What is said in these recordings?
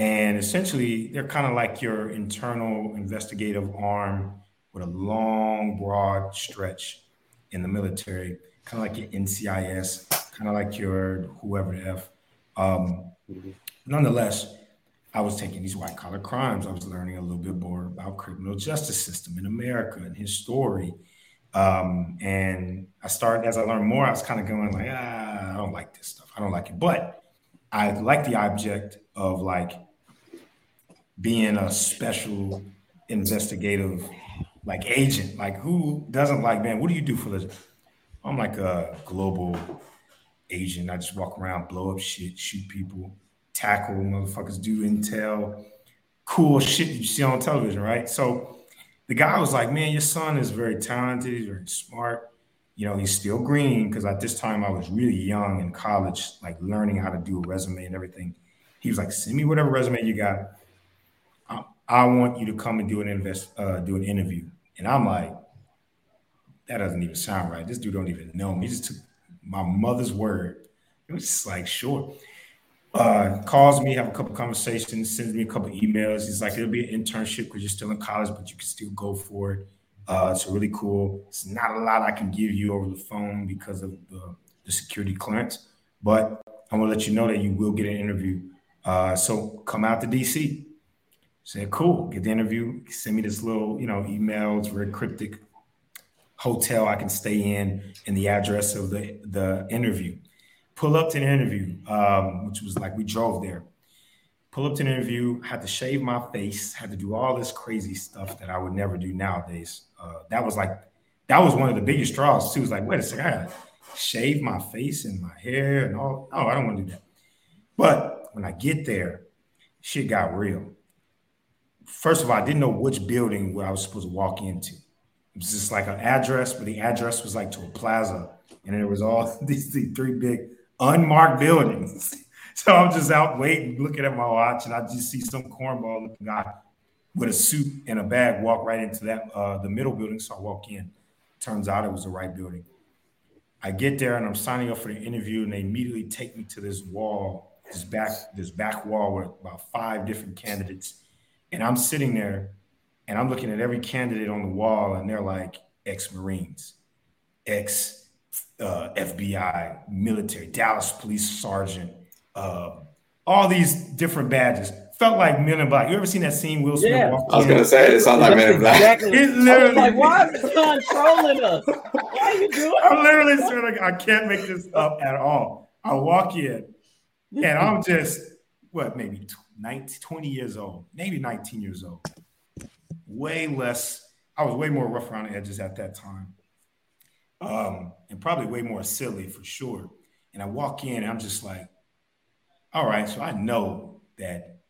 And essentially, they're kind of like your internal investigative arm with a long, broad stretch in the military, kind of like your NCIS, kind of like your whoever the F. Um. Nonetheless, I was taking these white collar crimes. I was learning a little bit more about criminal justice system in America and his story. Um, and I started as I learned more, I was kind of going like, ah, I don't like this stuff. I don't like it. But I like the object of like being a special investigative like agent. Like who doesn't like, man, what do you do for this? I'm like a global agent. I just walk around, blow up shit, shoot people tackle motherfuckers, do intel, cool shit you see on television, right? So the guy was like, Man, your son is very talented, he's very smart. You know, he's still green because at this time I was really young in college, like learning how to do a resume and everything. He was like, Send me whatever resume you got. I, want you to come and do an invest, uh, do an interview. And I'm like, that doesn't even sound right. This dude don't even know me. He just took my mother's word. It was just like, sure uh, calls me, have a couple conversations, sends me a couple emails. He's like, it'll be an internship because you're still in college, but you can still go for it. Uh, it's really cool. It's not a lot I can give you over the phone because of the, the security clearance, but I'm gonna let you know that you will get an interview. Uh, so come out to DC. Said, cool, get the interview. Send me this little, you know, email. It's very cryptic hotel I can stay in and the address of the, the interview pull up to the interview, um, which was like we drove there. Pull up to the interview, had to shave my face, had to do all this crazy stuff that I would never do nowadays. Uh, that was like, that was one of the biggest straws too. It was like, wait a second, I gotta shave my face and my hair and all. Oh, I don't want to do that. But when I get there, shit got real. First of all, I didn't know which building where I was supposed to walk into. It was just like an address, but the address was like to a plaza, and there was all these, these three big unmarked buildings. So I'm just out waiting, looking at my watch, and I just see some cornball looking guy with a suit and a bag walk right into that uh, the middle building. So I walk in. Turns out it was the right building. I get there and I'm signing up for the interview, and they immediately take me to this wall, this back, this back wall with about five different candidates. And I'm sitting there and I'm looking at every candidate on the wall, and they're like ex-Marines, ex uh, FBI, military, Dallas police sergeant, uh, all these different badges. Felt like Men in Black. You ever seen that scene? Will Smith. Yeah. I was gonna say it sounds like Men in Black. Exactly. It literally. like, why is John trolling us? Why are you doing? I'm literally sort of. I can't make this up at all. I walk in, and I'm just what maybe 19, 20 years old, maybe 19 years old. Way less. I was way more rough around the edges at that time um, and probably way more silly for sure. And I walk in and I'm just like, all right, so I know that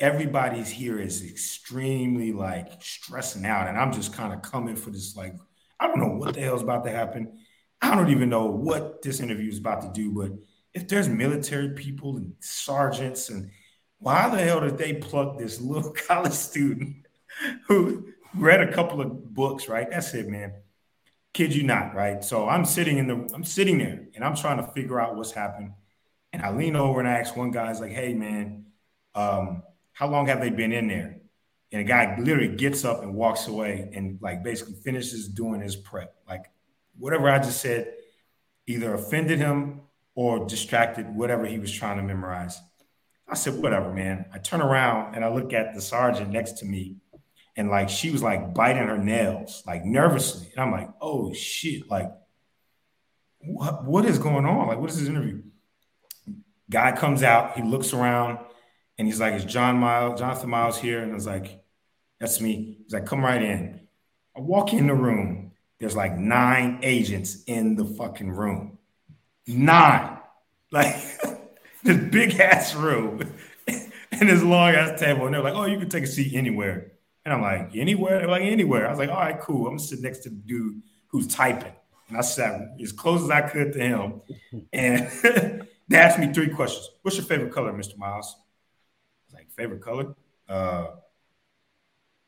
everybody's here is extremely like stressing out. And I'm just kind of coming for this, like, I don't know what the hell's about to happen. I don't even know what this interview is about to do, but if there's military people and sergeants and why the hell did they pluck this little college student who read a couple of books, right? That's it, man kid you not, right? So I'm sitting in the, I'm sitting there and I'm trying to figure out what's happened. And I lean over and I ask one guy, like, hey man, um, how long have they been in there? And a guy literally gets up and walks away and like basically finishes doing his prep. Like whatever I just said either offended him or distracted whatever he was trying to memorize. I said, whatever, man. I turn around and I look at the sergeant next to me and like she was like biting her nails, like nervously. And I'm like, oh shit, like what what is going on? Like, what is this interview? Guy comes out, he looks around, and he's like, Is John Miles, Jonathan Miles here? And I was like, That's me. He's like, come right in. I walk in the room. There's like nine agents in the fucking room. Nine. Like this big ass room and this long ass table. And they're like, oh, you can take a seat anywhere. And I'm like, anywhere? They're like, anywhere. I was like, all right, cool. I'm gonna sit next to the dude who's typing. And I sat as close as I could to him. And they asked me three questions. What's your favorite color, Mr. Miles? I was like, favorite color? Uh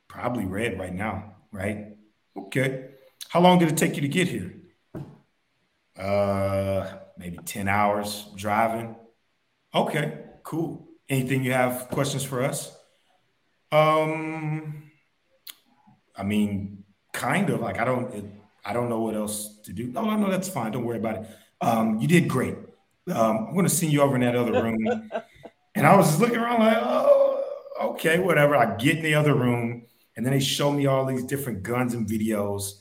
probably red right now, right? Okay. How long did it take you to get here? Uh maybe 10 hours driving. Okay, cool. anything you have questions for us? Um, I mean, kind of like I don't, it, I don't know what else to do. No, no, that's fine. Don't worry about it. Um, you did great. Um, I'm going to send you over in that other room. and I was just looking around like, oh, okay, whatever. I get in the other room, and then they show me all these different guns and videos.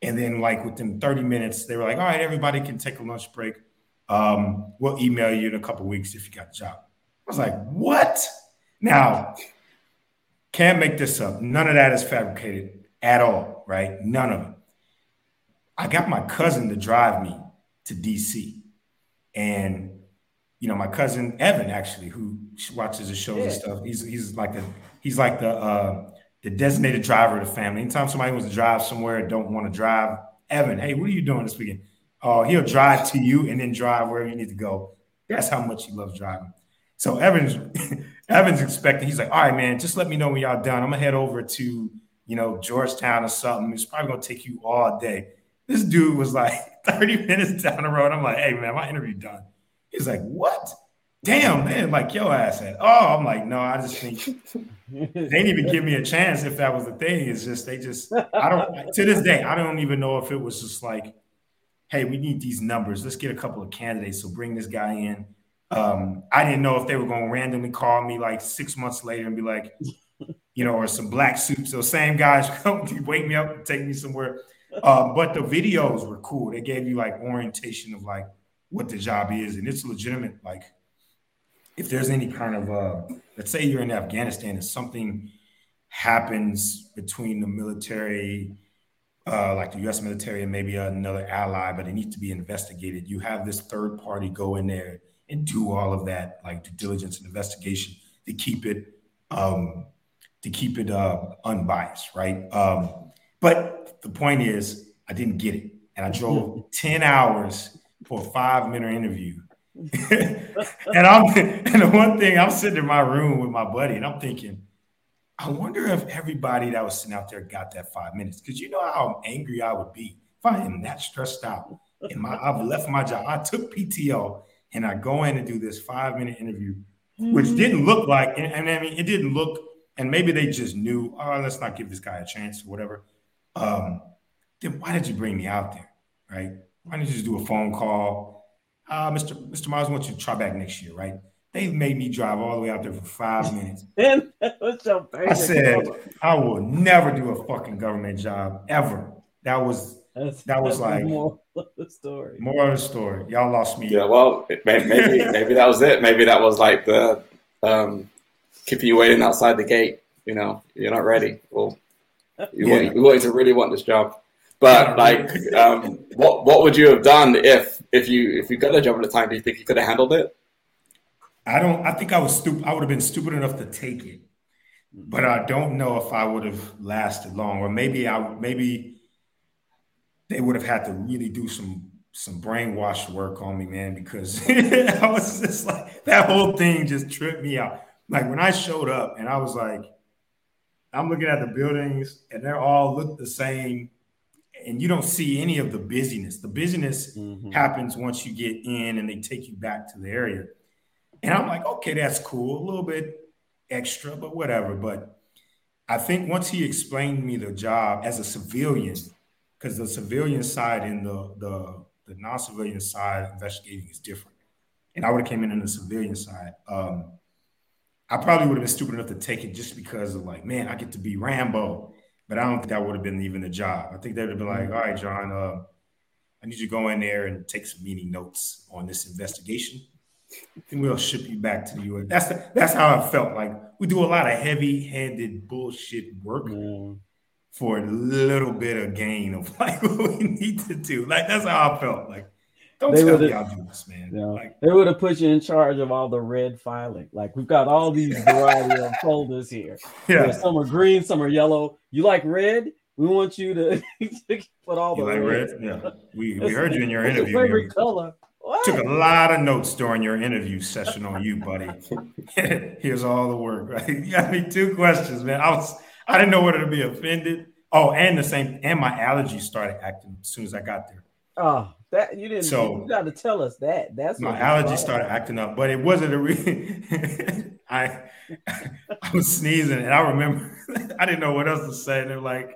And then, like within 30 minutes, they were like, all right, everybody can take a lunch break. Um, we'll email you in a couple weeks if you got a job. I was like, what? Now, can't make this up. None of that is fabricated at all, right? None of it. I got my cousin to drive me to DC. And, you know, my cousin Evan, actually, who watches the shows yeah. and stuff, he's he's like the he's like the uh the designated driver of the family. Anytime somebody wants to drive somewhere don't want to drive, Evan, hey, what are you doing this weekend? Oh, he'll drive to you and then drive wherever you need to go. That's how much he loves driving. So Evan's Evan's expecting. He's like, all right, man, just let me know when y'all done. I'm gonna head over to you know Georgetown or something. It's probably gonna take you all day. This dude was like 30 minutes down the road. I'm like, hey man, my interview done. He's like, what? Damn, man, like your ass had. Oh, I'm like, no, I just think they didn't even give me a chance if that was the thing. It's just they just I don't to this day, I don't even know if it was just like, hey, we need these numbers. Let's get a couple of candidates. So bring this guy in. Um, I didn't know if they were going to randomly call me like six months later and be like, you know, or some black suits. So same guys come wake me up take me somewhere. Um, but the videos were cool. They gave you like orientation of like what the job is, and it's legitimate. Like if there's any kind of uh, let's say you're in Afghanistan and something happens between the military, uh, like the U.S. military and maybe another ally, but it needs to be investigated. You have this third party go in there and do all of that, like due diligence and investigation, to keep it um, to keep it uh, unbiased, right? Um, but the point is, I didn't get it, and I drove ten hours for a five minute interview. and I'm and the one thing I'm sitting in my room with my buddy, and I'm thinking, I wonder if everybody that was sitting out there got that five minutes because you know how angry I would be if I am that stressed out. And my I've left my job. I took PTO and I go in and do this five minute interview, which mm-hmm. didn't look like, and, and, I mean, it didn't look, and maybe they just knew, oh, let's not give this guy a chance or whatever. Um, then why did you bring me out there, right? Why didn't you just do a phone call? Uh, Mr. Mr. I want you to try back next year, right? They made me drive all the way out there for five minutes. I said, I will never do a fucking government job ever. That was that's, that was like more of the story. More of the story. Y'all lost me. Yeah, well, maybe maybe that was it. Maybe that was like the um, keeping you waiting outside the gate. You know, you're not ready. Well, you yeah. want you want to really want this job. But like, um, what what would you have done if if you if you got a job at the time? Do you think you could have handled it? I don't. I think I was stupid. I would have been stupid enough to take it, but I don't know if I would have lasted long. Or maybe I maybe they would have had to really do some some brainwash work on me, man, because I was just like that whole thing just tripped me out. Like when I showed up and I was like, I'm looking at the buildings and they're all look the same, and you don't see any of the busyness. The busyness mm-hmm. happens once you get in and they take you back to the area. And I'm like, okay, that's cool, a little bit extra, but whatever. But I think once he explained me the job as a civilian, because the civilian side and the the, the non-civilian side investigating is different. And I would have came in on the civilian side. Um, I probably would have been stupid enough to take it just because of like, man, I get to be Rambo. But I don't think that would have been even a job. I think they would have been like, all right, John, uh, I need you to go in there and take some meeting notes on this investigation. And we'll ship you back to the US. That's the, that's how I felt. Like we do a lot of heavy-handed bullshit work. Mm for a little bit of gain of like what we need to do. Like that's how I felt. Like, don't they tell me I'll do this, man. Yeah. Like, they would have put you in charge of all the red filing. Like we've got all these variety of folders here. Yeah. some are green, some are yellow. You like red? We want you to put all you the like red. Yeah, we, we heard you in your interview. Your favorite color. What? Took a lot of notes during your interview session on you, buddy. Here's all the work. Right? You got me two questions, man. I was I didn't know whether to be offended. Oh, and the same, and my allergies started acting as soon as I got there. Oh, that you didn't. So you got to tell us that. That's my allergies started acting up, but it wasn't a reason. I I was sneezing, and I remember I didn't know what else to say. They're like,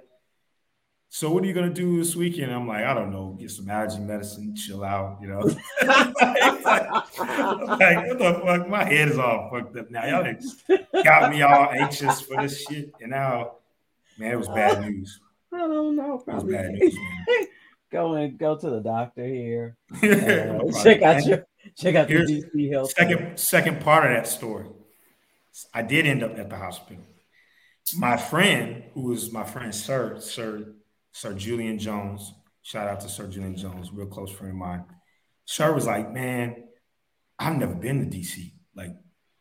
"So what are you gonna do this weekend?" I'm like, "I don't know. Get some allergy medicine, chill out." You know, like, what the fuck? My head is all fucked up now. Y'all got me all anxious for this shit, and now, man, it was bad news. I don't know. Probably. It was bad news, man go and go to the doctor here. Uh, check out your check out Here's the DC health. Second second part of that story. I did end up at the hospital. My friend, who was my friend Sir, Sir, Sir Julian Jones. Shout out to Sir Julian Jones, real close friend of mine. Sir was like, Man, I've never been to DC. Like,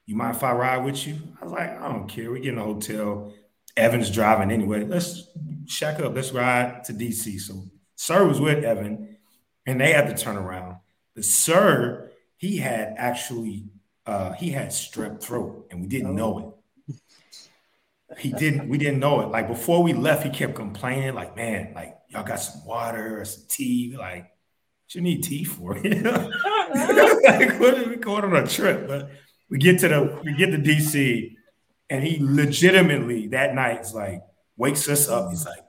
you mind if I ride with you? I was like, I don't care. We get in a hotel. Evan's driving anyway. Let's shack up. Let's ride to DC. So Sir was with Evan, and they had to turn around. But Sir, he had actually uh, he had strep throat, and we didn't know it. He didn't. We didn't know it. Like before we left, he kept complaining, like, "Man, like y'all got some water or some tea? Like, what you need tea for? like, what are we going on a trip?" But we get to the we get to DC, and he legitimately that night is like wakes us up. He's like,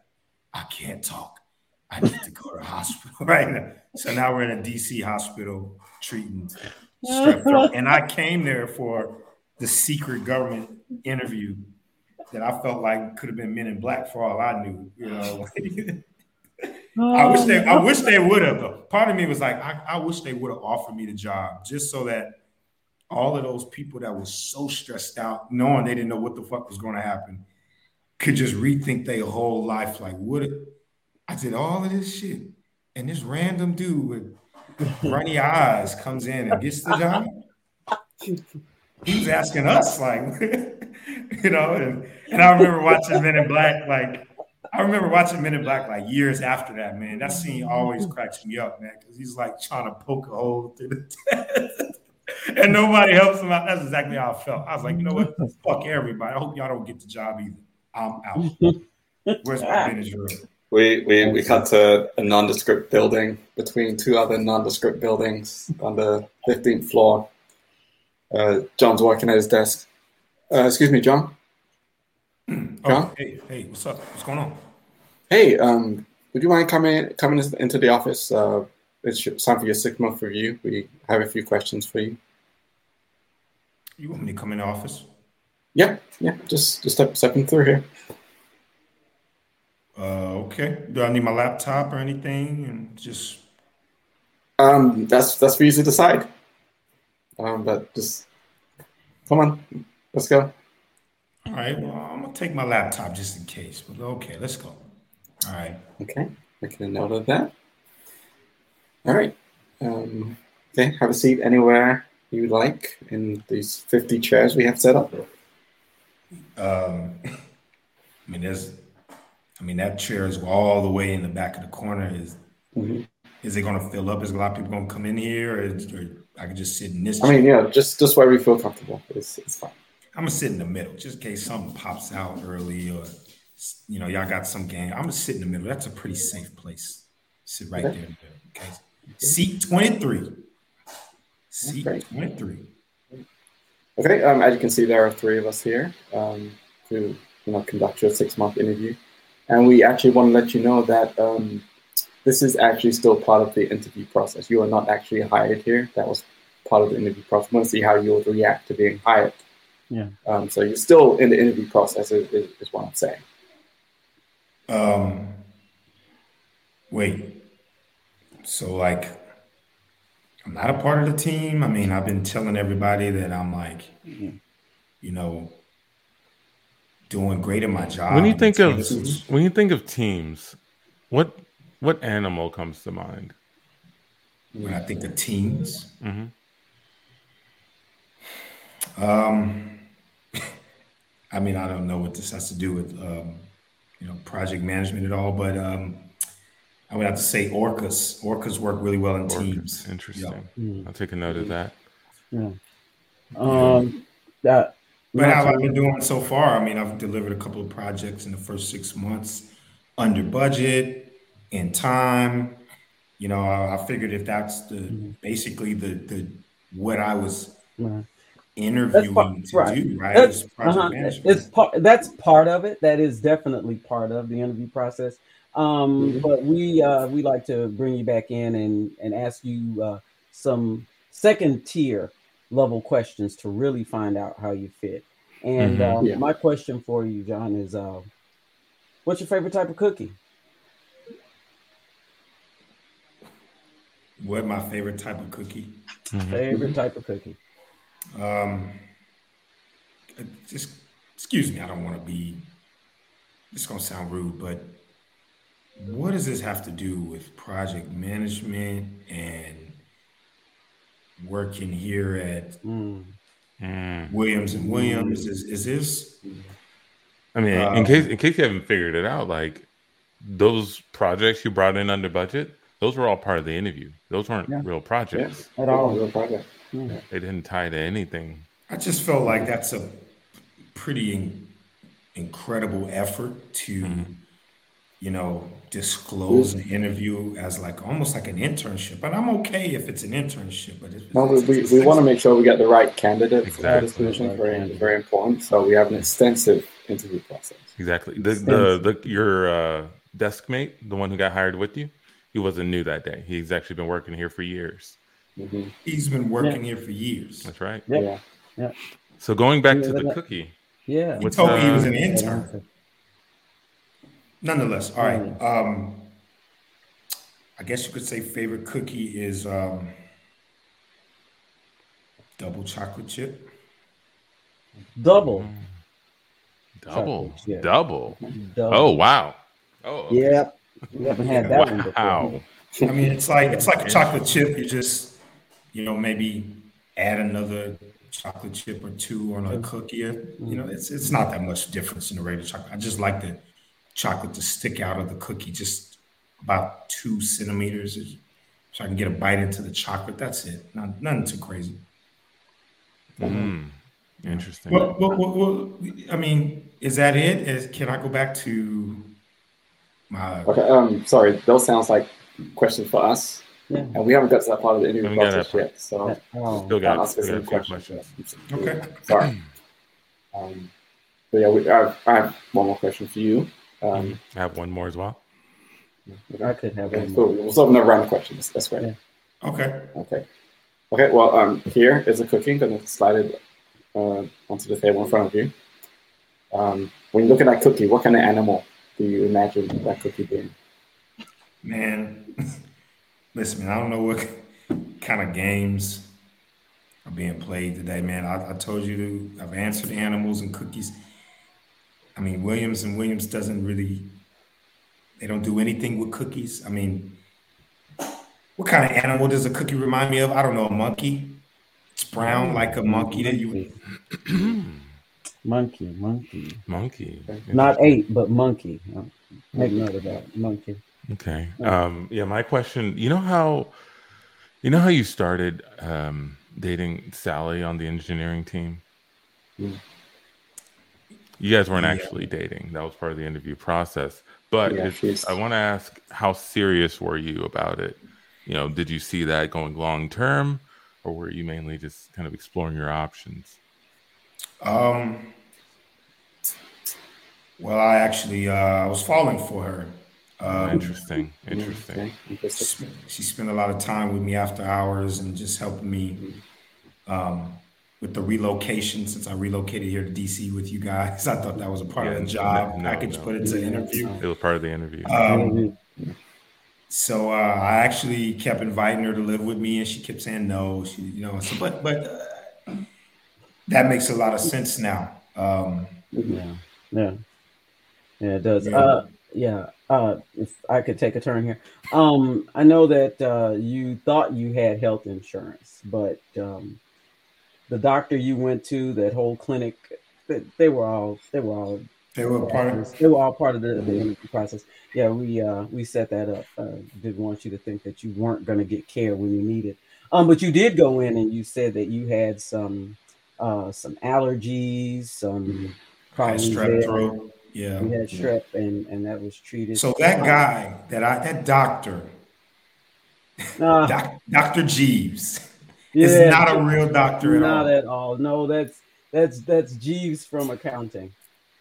"I can't talk. I need to go to hospital right now. So now we're in a DC hospital treating strep throat. And I came there for the secret government interview that I felt like could have been Men in Black for all I knew. You know, I wish they I oh. wish they would have though. Part of me was like, I, I wish they would have offered me the job just so that all of those people that was so stressed out, knowing they didn't know what the fuck was going to happen, could just rethink their whole life. Like, would it I did all of this shit, and this random dude with runny eyes comes in and gets the job. He's asking us, like, you know, and, and I remember watching Men in Black, like, I remember watching Men in Black like years after that, man. That scene always cracks me up, man, because he's like trying to poke a hole through the test. and nobody helps him out. That's exactly how I felt. I was like, you know what? Fuck everybody. I hope y'all don't get the job either. I'm out. Where's my manager? We, we, we cut to a nondescript building between two other nondescript buildings on the 15th floor. Uh, John's working at his desk. Uh, excuse me, John. John. Oh, hey, hey, what's up? What's going on? Hey, um, would you mind coming coming into the office? Uh, it's time for your six month review. We have a few questions for you. You want me to come in the office? Yeah, yeah. Just just step stepping through here. Uh, okay. Do I need my laptop or anything? And just um, that's that's for you to decide. Um, but just come on, let's go. All right. Well, I'm gonna take my laptop just in case. But okay, let's go. All right. Okay. Making a note of that. All right. Um, okay. Have a seat anywhere you like in these 50 chairs we have set up. Um, I mean, there's I mean, that chair is all the way in the back of the corner. Is mm-hmm. is it going to fill up? Is a lot of people going to come in here, or, or I could just sit in this? I mean, yeah, just just where we feel comfortable. It's it's fine. I'm gonna sit in the middle, just in case something pops out early, or you know, y'all got some game. I'm gonna sit in the middle. That's a pretty safe place. Sit right okay. there. Okay. Seat 23. Seat okay. 23. Okay. Um, as you can see, there are three of us here um, to you know conduct your six month interview. And we actually want to let you know that um, this is actually still part of the interview process. You are not actually hired here. That was part of the interview process. We want to see how you would react to being hired. Yeah. Um, so you're still in the interview process, is, is, is what I'm saying. Um, wait. So, like, I'm not a part of the team. I mean, I've been telling everybody that I'm like, mm-hmm. you know, doing great in my job. When you think of when you think of teams, what what animal comes to mind? When I think of teams, mm-hmm. um, I mean, I don't know what this has to do with um, you know project management at all, but um, I would have to say orcas. Orcas work really well in orcas. teams. Interesting. Mm. I'll take a note of that. Yeah. Um, that but how I've been doing so far, I mean, I've delivered a couple of projects in the first six months under budget, in time, you know, I, I figured if that's the mm-hmm. basically the the what I was right. Interviewing part, to right. do, right? That's, uh-huh. It's part. That's part of it. That is definitely part of the interview process. Um, mm-hmm. But we uh, we like to bring you back in and and ask you uh, some second tier level questions to really find out how you fit. And mm-hmm. um, yeah. my question for you, John, is uh, what's your favorite type of cookie? What my favorite type of cookie? Mm-hmm. Favorite type of cookie? Um, just excuse me. I don't want to be. It's gonna sound rude, but what does this have to do with project management and working here at mm. Williams and Williams? Is is this? I mean, uh, in case in case you haven't figured it out, like those projects you brought in under budget, those were all part of the interview. Those weren't yeah. real projects yeah, at all. Real project. Yeah. They didn't tie to anything. I just felt like that's a pretty in- incredible effort to, mm-hmm. you know, disclose an interview as like almost like an internship. But I'm okay if it's an internship. But no, we, we, we want to make sure we get the right candidate exactly. for this position. Very very important. So we have an extensive interview process. Exactly. The the, the your uh, desk mate, the one who got hired with you he wasn't new that day. He's actually been working here for years. Mm-hmm. He's been working yeah. here for years. That's right. Yeah. Yeah. So going back yeah, to the that, cookie. Yeah. He told me he was an intern. Nonetheless, all right. Um, I guess you could say favorite cookie is um, double chocolate chip. Double. Double. Double. Double. Oh wow. Oh. Okay. Yeah. We haven't had that wow. one before. I mean, it's like it's like a chocolate chip. You just, you know, maybe add another chocolate chip or two on a cookie. You know, it's it's not that much difference in the regular chocolate. I just like the chocolate to stick out of the cookie just about two centimeters, so I can get a bite into the chocolate. That's it. Not nothing too crazy. Mm, interesting. Well, well, well, well, I mean, is that it? Is can I go back to my okay, um, sorry, those sounds like questions for us. Yeah. And we haven't got to that part of the interview process yet. So oh. still got, ask still questions. questions. Okay. Sorry. Um, but yeah, we, I, have, I, have, one more question for you. Um, I have one more as well. Okay. I could have okay, one. So we'll start another round of questions. That's great. Yeah. Okay. Okay. Okay. Well, um, here is a cookie. I'm going to slide it uh, onto the table in front of you. Um, when you look at that cookie, what kind of animal do you imagine that cookie being? Man, listen, man, I don't know what kind of games are being played today, man. I, I told you to, I've answered animals and cookies. I mean, Williams and Williams doesn't really, they don't do anything with cookies. I mean, what kind of animal does a cookie remind me of? I don't know, a monkey. It's brown like a monkey that you. Monkey, monkey, monkey. Not eight, but monkey. Make note of that, monkey. Okay. Um, yeah, my question. You know how, you know how you started um, dating Sally on the engineering team. Mm. You guys weren't actually yeah. dating. That was part of the interview process. But yeah, I want to ask, how serious were you about it? You know, did you see that going long term, or were you mainly just kind of exploring your options? Um, well, I actually uh, I was falling for her. Um, interesting, interesting. She spent a lot of time with me after hours and just helping me um, with the relocation. Since I relocated here to DC with you guys, I thought that was a part yeah, of the job no, package, no, put it to interview. It was part of the interview. Um, so uh, I actually kept inviting her to live with me, and she kept saying no. She, you know, so but but. Uh, that makes a lot of sense now. Um, yeah, yeah, yeah, it does. Yeah. Uh, yeah. Uh, if I could take a turn here, um, I know that uh, you thought you had health insurance, but um, the doctor you went to, that whole clinic, they, they were all they were all they were part of they were all part of the, the interview process. Yeah, we uh, we set that up. Uh, didn't want you to think that you weren't going to get care when you needed. Um, but you did go in and you said that you had some uh, some allergies, some strep throat. Yeah, we had strep, and and that was treated. So that guy, that I, that doctor, Uh, Doc, Dr. Jeeves yeah, is not a real doctor at not all. Not at all. No, that's that's that's Jeeves from accounting.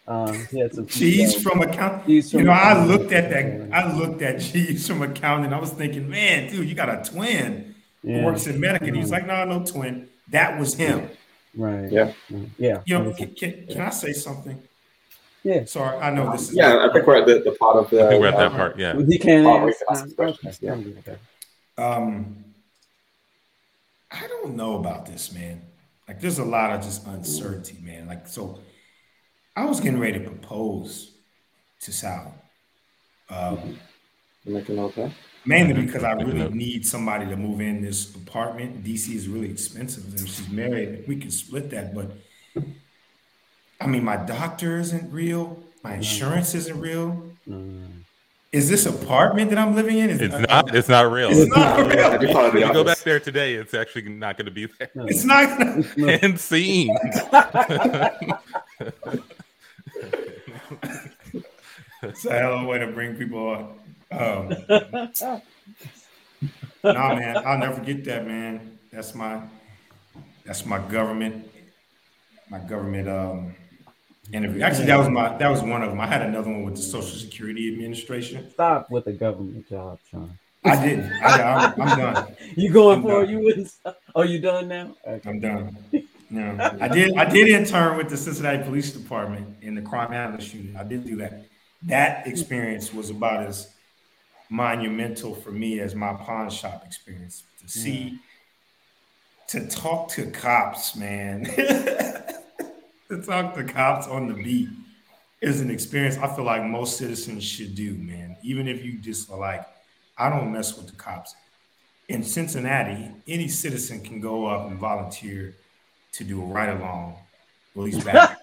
Um, Jeeves from accounting. You know, I looked at that. I looked at Jeeves from accounting. I was thinking, man, dude, you got a twin yeah. who works in medicine. He's like, no, no twin. That was him. Right. Yeah. Yeah. You know, can, can, can I say something? Yeah. Sorry, I know this is. Yeah, I think we're at the, the part of the. I think we're at that uh, part. Yeah. He can. Ask, yeah. Um, I don't know about this, man. Like, there's a lot of just uncertainty, man. Like, so I was getting ready to propose to Sal. Um, Make a note. Mainly because I really need somebody to move in this apartment. DC is really expensive, and she's married. We can split that, but I mean, my doctor isn't real. My insurance isn't real. Is this apartment that I'm living in? Is it's it, not. It's not real. It's, it's not, not real. real. If you go back there today, it's actually not going to be there. It's not. Gonna... and seen. it's a hell of a way to bring people up. Um, nah, man, I'll never forget that, man. That's my that's my government, my government um interview. Actually, that was my that was one of them. I had another one with the Social Security Administration. Stop with the government job, Sean. I didn't. I, am done. You going I'm for done. You wouldn't. Oh, you done now? Okay. I'm done. No, I did. I did intern with the Cincinnati Police Department in the crime analyst unit. I did do that. That experience was about as monumental for me as my pawn shop experience to see, to talk to cops, man. to talk to cops on the beat is an experience I feel like most citizens should do, man. Even if you just are like, I don't mess with the cops. In Cincinnati, any citizen can go up and volunteer to do a ride along. At least back,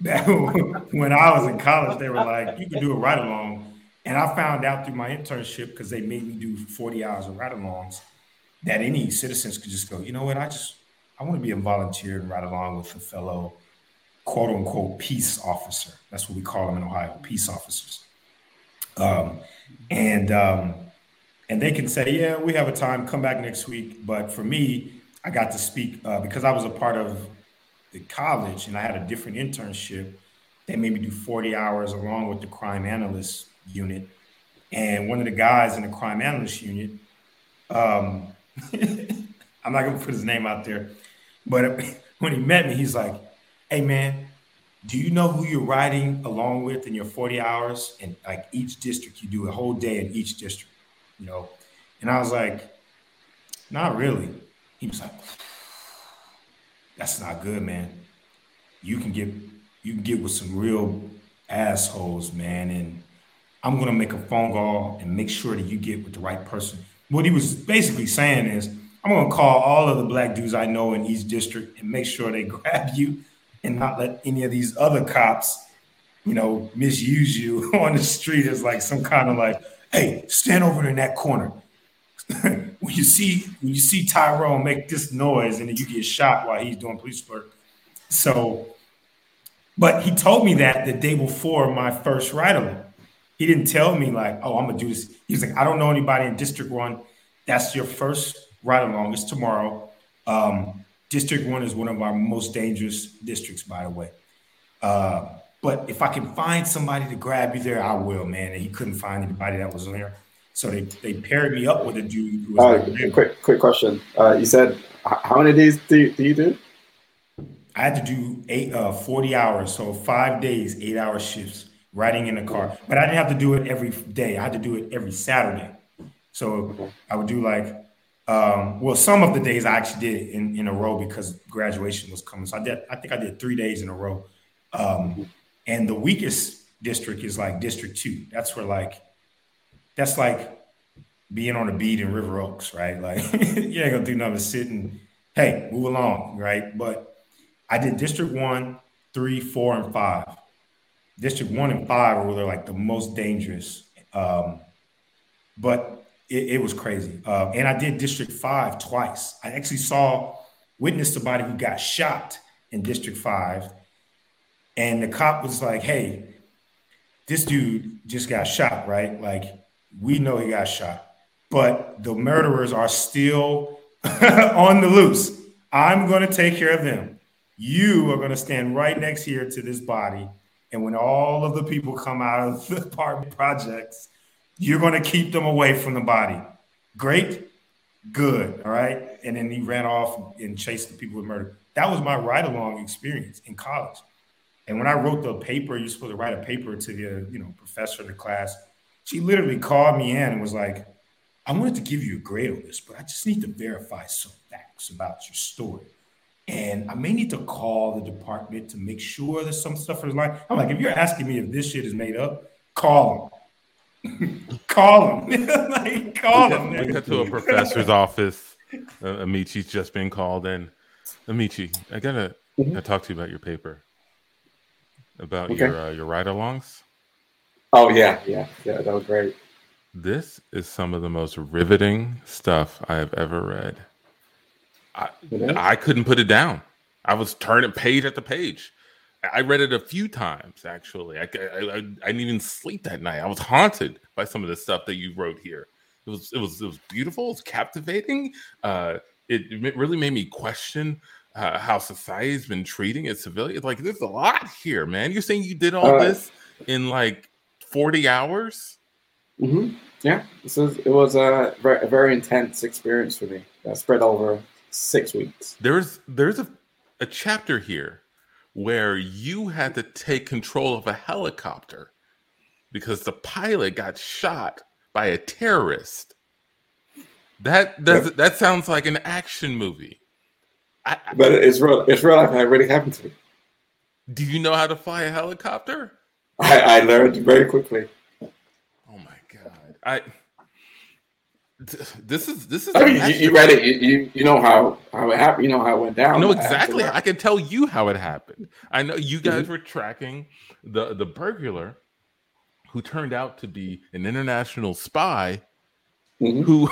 back when I was in college, they were like, you can do a ride along. And I found out through my internship because they made me do 40 hours of ride alongs that any citizens could just go, you know what, I just I want to be a volunteer and ride along with a fellow quote unquote peace officer. That's what we call them in Ohio, peace officers. Um, and um, and they can say, yeah, we have a time, come back next week. But for me, I got to speak uh, because I was a part of the college and I had a different internship. They made me do 40 hours along with the crime analyst unit. And one of the guys in the crime analyst unit, um, I'm not gonna put his name out there, but when he met me, he's like, hey man, do you know who you're riding along with in your 40 hours? And like each district, you do a whole day in each district, you know? And I was like, not really. He was like, that's not good, man. You can get you can get with some real assholes, man. And I'm gonna make a phone call and make sure that you get with the right person. What he was basically saying is, I'm gonna call all of the black dudes I know in each district and make sure they grab you and not let any of these other cops, you know, misuse you on the street as like some kind of like, hey, stand over in that corner. when you see when you see Tyrone make this noise and then you get shot while he's doing police work. So, but he told me that the day before my first ride along. He didn't tell me like, oh, I'm gonna do this. He was like, I don't know anybody in District One. That's your first ride along. It's tomorrow. Um, District one is one of our most dangerous districts, by the way. Uh, but if I can find somebody to grab you there, I will, man. And he couldn't find anybody that was there. So they, they paired me up with a dude who was uh, quick quick question. Uh, you said how many days do you, do you do? I had to do eight uh, 40 hours, so five days, eight hour shifts, riding in the car. But I didn't have to do it every day. I had to do it every Saturday. So I would do like um, well, some of the days I actually did in, in a row because graduation was coming. So I did, I think I did three days in a row. Um, and the weakest district is like District Two. That's where like, that's like being on a beat in River Oaks, right? Like you ain't gonna do nothing but sit and hey, move along, right? But I did District One, Three, Four, and Five. District One and Five were like the most dangerous. Um, but it, it was crazy. Uh, and I did District Five twice. I actually saw, witnessed somebody who got shot in District Five, and the cop was like, "Hey, this dude just got shot, right? Like, we know he got shot, but the murderers are still on the loose. I'm going to take care of them. You are going to stand right next here to this body. And when all of the people come out of the apartment projects, you're going to keep them away from the body. Great, good. All right. And then he ran off and chased the people with murder. That was my ride along experience in college. And when I wrote the paper, you're supposed to write a paper to the you know professor of the class. She literally called me in and was like, I wanted to give you a grade on this, but I just need to verify some facts about your story. And I may need to call the department to make sure that some stuff is like, I'm like, if you're asking me if this shit is made up, call them. Call them. like, call them. We got to a professor's office. Uh, Amichi's just been called in. Amici, I gotta, mm-hmm. gotta talk to you about your paper. About okay. your uh, your ride-alongs. Oh yeah, yeah, yeah. That was great. This is some of the most riveting stuff I have ever read. I, I couldn't put it down. I was turning page after page. I read it a few times actually. I, I, I, didn't even sleep that night. I was haunted by some of the stuff that you wrote here. It was it was it was beautiful. It was captivating. Uh, it, it really made me question uh, how society's been treating its civilians. Like there's a lot here, man. You're saying you did all uh, this in like 40 hours? Mm-hmm. Yeah, this is it was a very, a very intense experience for me. That spread over six weeks. There's there's a, a chapter here where you had to take control of a helicopter because the pilot got shot by a terrorist. That does yep. that sounds like an action movie. I, but it's real. It's real life. It really happened to me. Do you know how to fly a helicopter? I, I learned very quickly. Oh my god! I this is this is. I mean, you, you, read it. You, you, you know how how it happened. You know how it went down. Know exactly. I can tell you how it happened. I know you guys mm-hmm. were tracking the the burglar, who turned out to be an international spy, mm-hmm. who,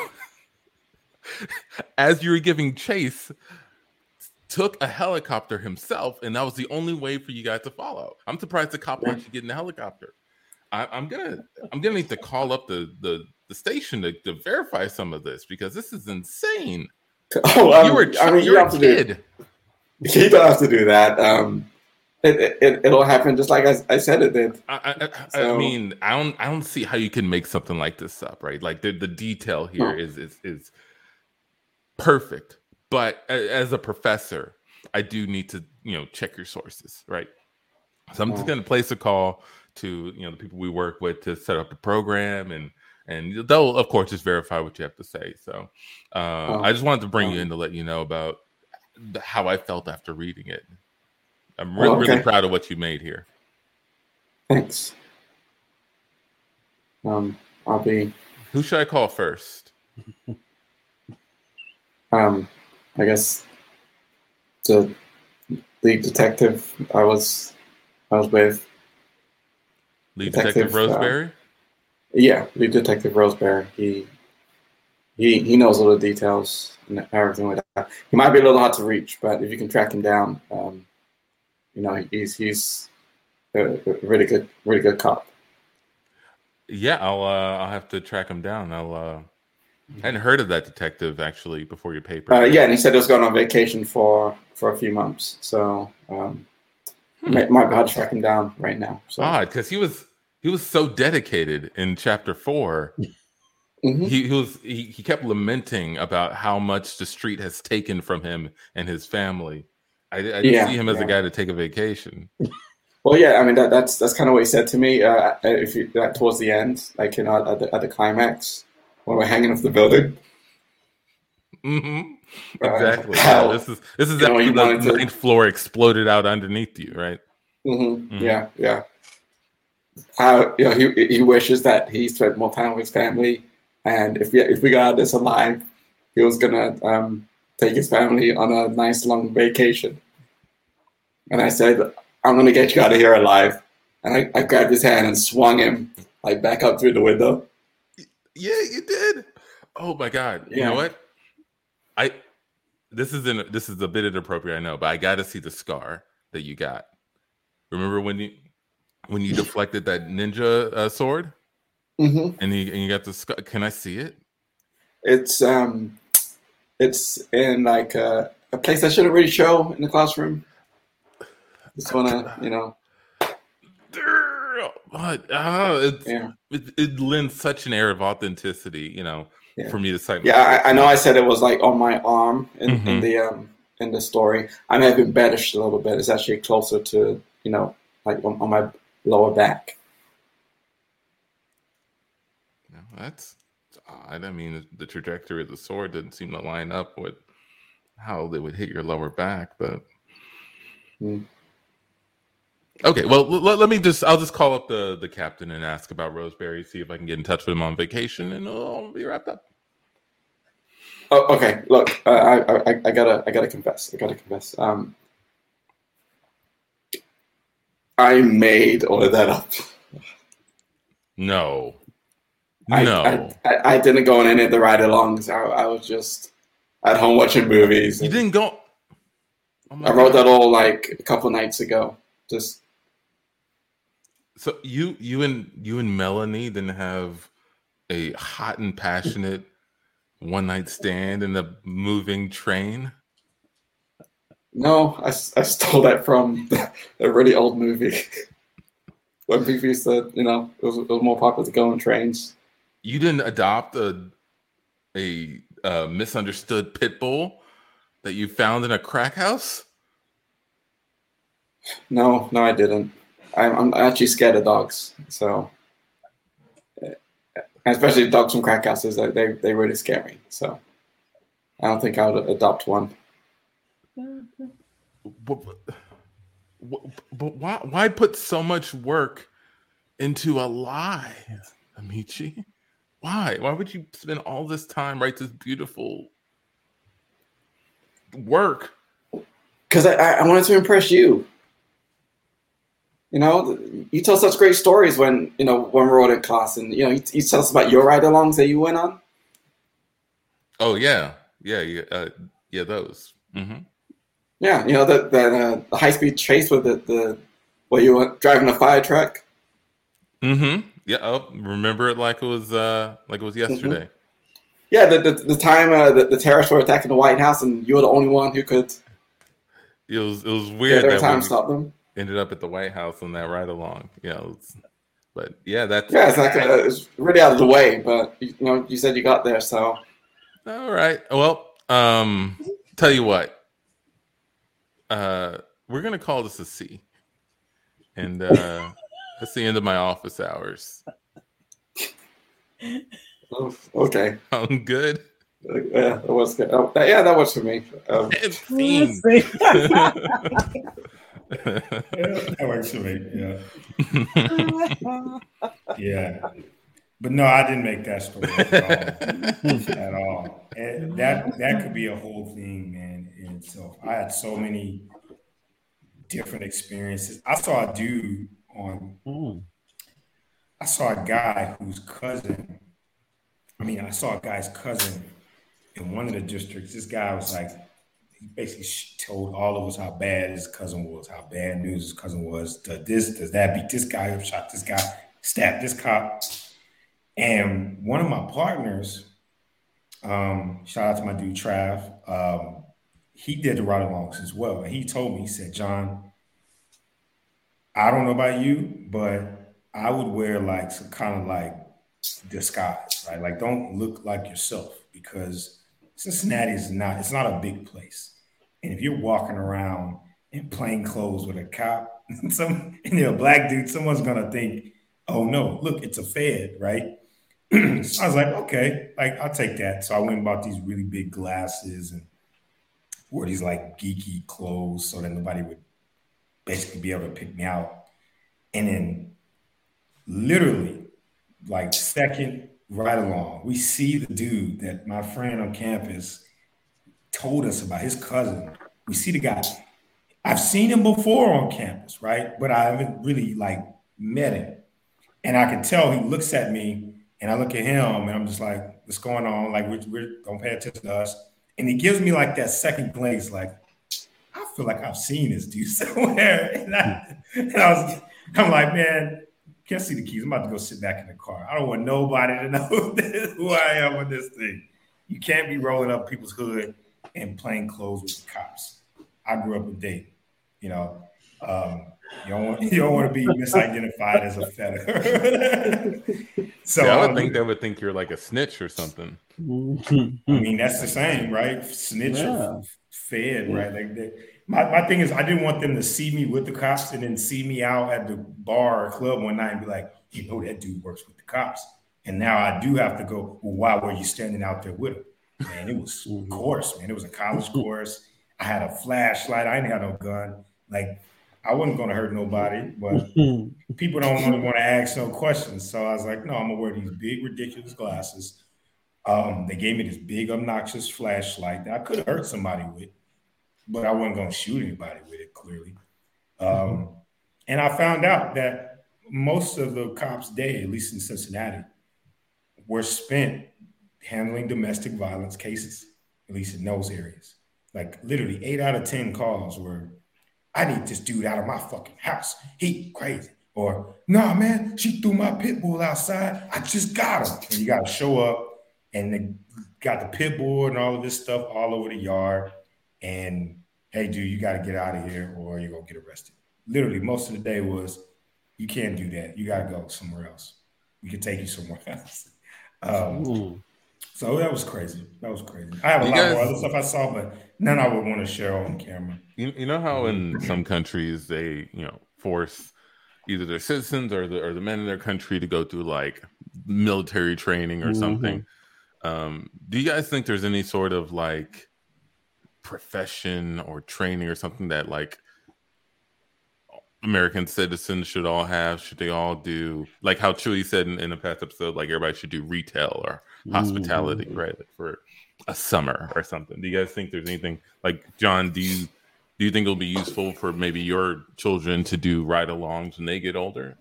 as you were giving chase, took a helicopter himself, and that was the only way for you guys to follow. I'm surprised the cop let you get in the helicopter. I, am gonna I'm gonna need to call up the the the station to, to verify some of this because this is insane. Oh, um, you were I mean, you have a kid. Do, you don't have to do that. Um, it, it it'll happen just like I, I said it did. I, I, so, I, mean, I don't I don't see how you can make something like this up, right? Like the the detail here is is is perfect. But as a professor, I do need to you know check your sources, right? So I'm just going to place a call to you know the people we work with to set up the program and and they'll of course just verify what you have to say. So uh, oh, I just wanted to bring oh. you in to let you know about how I felt after reading it. I'm really, oh, okay. really proud of what you made here. Thanks. Um, I'll be. Who should I call first? um, I guess the lead detective I was I was with. Lead Detective, Detective uh, Roseberry. Uh, yeah, lead Detective Roseberry. He he he knows all the details and everything like that. He might be a little hard to reach, but if you can track him down, um, you know he's he's a, a really good really good cop. Yeah, I'll uh, I'll have to track him down. I'll uh, I hadn't heard of that detective actually before your paper. Uh, yeah, and he said he was going on vacation for for a few months, so um, hmm. might, might be hard to track him down right now. So. Odd, because he was he was so dedicated in chapter 4 mm-hmm. he, he, was he, he kept lamenting about how much the street has taken from him and his family. I, I didn't yeah, see him as yeah. a guy to take a vacation. Well, yeah, I mean that, that's that's kind of what he said to me. Uh, if you uh, towards the end, like you know, at the, at the climax when we're hanging off the building. Mm-hmm. Uh, exactly. Uh, how, yeah, this is this is after know, the ninth floor exploded out underneath you, right? Mm-hmm. Mm-hmm. Yeah, yeah how you know he, he wishes that he spent more time with his family, and if we if we got this alive, he was gonna um, take his family on a nice long vacation. And I said, "I'm gonna get you out of here alive." And I, I grabbed his hand and swung him like back up through the window. Yeah, you did. Oh my god! You know what? I this is in this is a bit inappropriate, I know, but I got to see the scar that you got. Remember when you when you deflected that ninja uh, sword, mm-hmm. and you and you got the sc- can I see it? it's um, it's in like a, a place I shouldn't really show in the classroom. Just wanna, you know. But uh, yeah. it, it lends such an air of authenticity, you know, yeah. for me to cite. Yeah, I, I, know. I said it was like on my arm in, mm-hmm. in the um in the story. I may have embellished a little bit. It's actually closer to you know like on, on my lower back. No, that's odd. I mean, the trajectory of the sword didn't seem to line up with how they would hit your lower back, but. Mm. Okay, well, let, let, me just, I'll just call up the, the captain and ask about Roseberry, see if I can get in touch with him on vacation, and I'll be wrapped up. Oh, okay. Look, uh, I, I, I gotta, I gotta confess. I gotta confess. Um, I made all of that up. No, I, no, I, I, didn't go on any of the ride-alongs. I, I was just at home watching movies. You didn't go. Oh I wrote God. that all like a couple nights ago. Just so you, you and you and Melanie didn't have a hot and passionate one night stand in a moving train? No, I, I stole that from a really old movie. when people used to, you know, it was, it was more popular to go on trains. You didn't adopt a a, a misunderstood pit bull that you found in a crack house? No, no, I didn't. I'm, I'm actually scared of dogs. So uh, especially dogs from crack houses, they, they, they really scare me. So I don't think I would adopt one. But, but why, why put so much work into a lie, Amici? Why? Why would you spend all this time write this beautiful work? Because I, I wanted to impress you. You know, you tell such great stories when you know when we're all in class, and you know, you, you tell us about your ride-alongs that you went on. Oh yeah, yeah, yeah, uh, yeah. Those. Mm-hmm. Yeah, you know that that uh, the high-speed chase with the the where you were driving a fire truck. Mm-hmm. Yeah. Oh, remember it like it was uh like it was mm-hmm. yesterday. Mm-hmm. Yeah, the, the, the time uh, the, the terrorists were attacking the White House, and you were the only one who could. It was it was weird. Yeah, time stop them ended up at the White House on that ride along. You know, but yeah, that's yeah, it's like a, it's really out of the way. But you know, you said you got there, so all right. Well, um, tell you what, uh, we're gonna call this a C, and uh, that's the end of my office hours. Oh, okay, I'm good. Yeah, that was good. Oh, yeah, that was for me. Um, that works for me. Yeah. yeah. But no, I didn't make that story at all. at all. And that that could be a whole thing, man, in itself. I had so many different experiences. I saw a dude on mm. I saw a guy whose cousin, I mean, I saw a guy's cousin in one of the districts. This guy was like he basically told all of us how bad his cousin was, how bad news his cousin was. Does this, does that, beat this guy up, shot this guy, stabbed this cop. And one of my partners, um, shout out to my dude Trav, um, he did the ride alongs as well. And he told me, he said, John, I don't know about you, but I would wear like some kind of like disguise, right? Like don't look like yourself because Cincinnati is not, it's not a big place. And if you're walking around in plain clothes with a cop, and some and you're a black dude, someone's gonna think, oh no, look, it's a Fed, right? So I was like, okay, like I'll take that. So I went and bought these really big glasses and wore these like geeky clothes so that nobody would basically be able to pick me out. And then literally, like second right along. We see the dude that my friend on campus told us about, his cousin. We see the guy. I've seen him before on campus, right? But I haven't really like met him. And I can tell he looks at me and I look at him and I'm just like, what's going on? Like, we're, we're pay attention to us. And he gives me like that second glance, like, I feel like I've seen this dude somewhere. And I, and I was, I'm like, man, can't see the keys. I'm about to go sit back in the car. I don't want nobody to know who I am with this thing. you can't be rolling up people's hood and playing clothes with the cops. I grew up with Dayton, you know. Um, you don't want you don't want to be misidentified as a fetter. so yeah, I would um, think they would think you're like a snitch or something. I mean, that's the same, right? Snitch yeah. or fed, right? Like they, my, my thing is I didn't want them to see me with the cops and then see me out at the bar or club one night and be like, you know, that dude works with the cops. And now I do have to go, well, why were you standing out there with him? Man, it was a mm-hmm. course, man. It was a college course. I had a flashlight. I didn't have no gun. Like I wasn't going to hurt nobody, but people don't really want to ask no questions. So I was like, no, I'm gonna wear these big, ridiculous glasses. Um, they gave me this big, obnoxious flashlight that I could have hurt somebody with, but I wasn't going to shoot anybody with it. Clearly, um, and I found out that most of the cops' day, at least in Cincinnati, were spent handling domestic violence cases, at least in those areas. Like literally, eight out of ten calls were I need this dude out of my fucking house. He crazy. Or, nah, man, she threw my pit bull outside. I just got him. And you got to show up and they got the pit bull and all of this stuff all over the yard. And hey, dude, you got to get out of here or you're going to get arrested. Literally, most of the day was, you can't do that. You got to go somewhere else. We can take you somewhere else. Um, so that was crazy. That was crazy. I have a you lot guys, more other stuff I saw, but none I would want to share on camera. You, you know how in some countries they, you know, force either their citizens or the or the men in their country to go through like military training or mm-hmm. something. Um, do you guys think there's any sort of like profession or training or something that like American citizens should all have? Should they all do like how Chewy said in, in the past episode, like everybody should do retail or hospitality, mm-hmm. right? Like for a summer or something. Do you guys think there's anything like John? Do you do you think it'll be useful for maybe your children to do ride-alongs when they get older?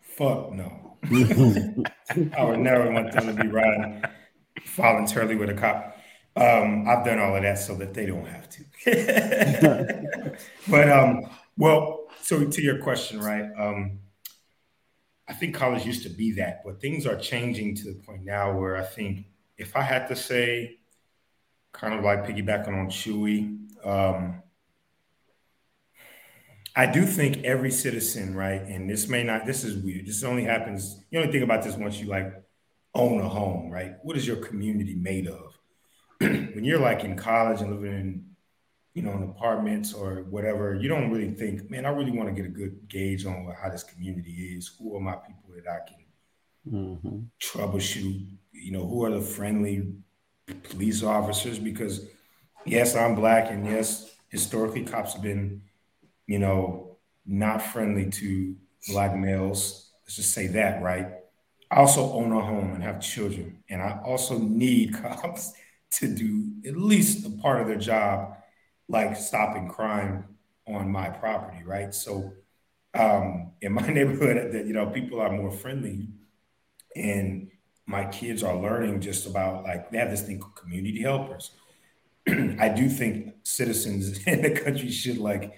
Fuck no. I would never want them to be riding voluntarily with a cop. Um, I've done all of that so that they don't have to. but um, well, so to your question, right? Um, I think college used to be that, but things are changing to the point now where I think if I had to say, kind of like piggybacking on Chewy, um, I do think every citizen, right? And this may not, this is weird. This only happens, you only think about this once you like own a home, right? What is your community made of? when you're like in college and living in you know, in apartments or whatever, you don't really think, man, I really want to get a good gauge on how this community is. Who are my people that I can mm-hmm. troubleshoot? You know, who are the friendly police officers? Because yes, I'm black, and yes, historically, cops have been, you know, not friendly to black males. Let's just say that, right? I also own a home and have children, and I also need cops to do at least a part of their job like stopping crime on my property, right? So um, in my neighborhood, that you know, people are more friendly, and my kids are learning just about like they have this thing called community helpers. I do think citizens in the country should like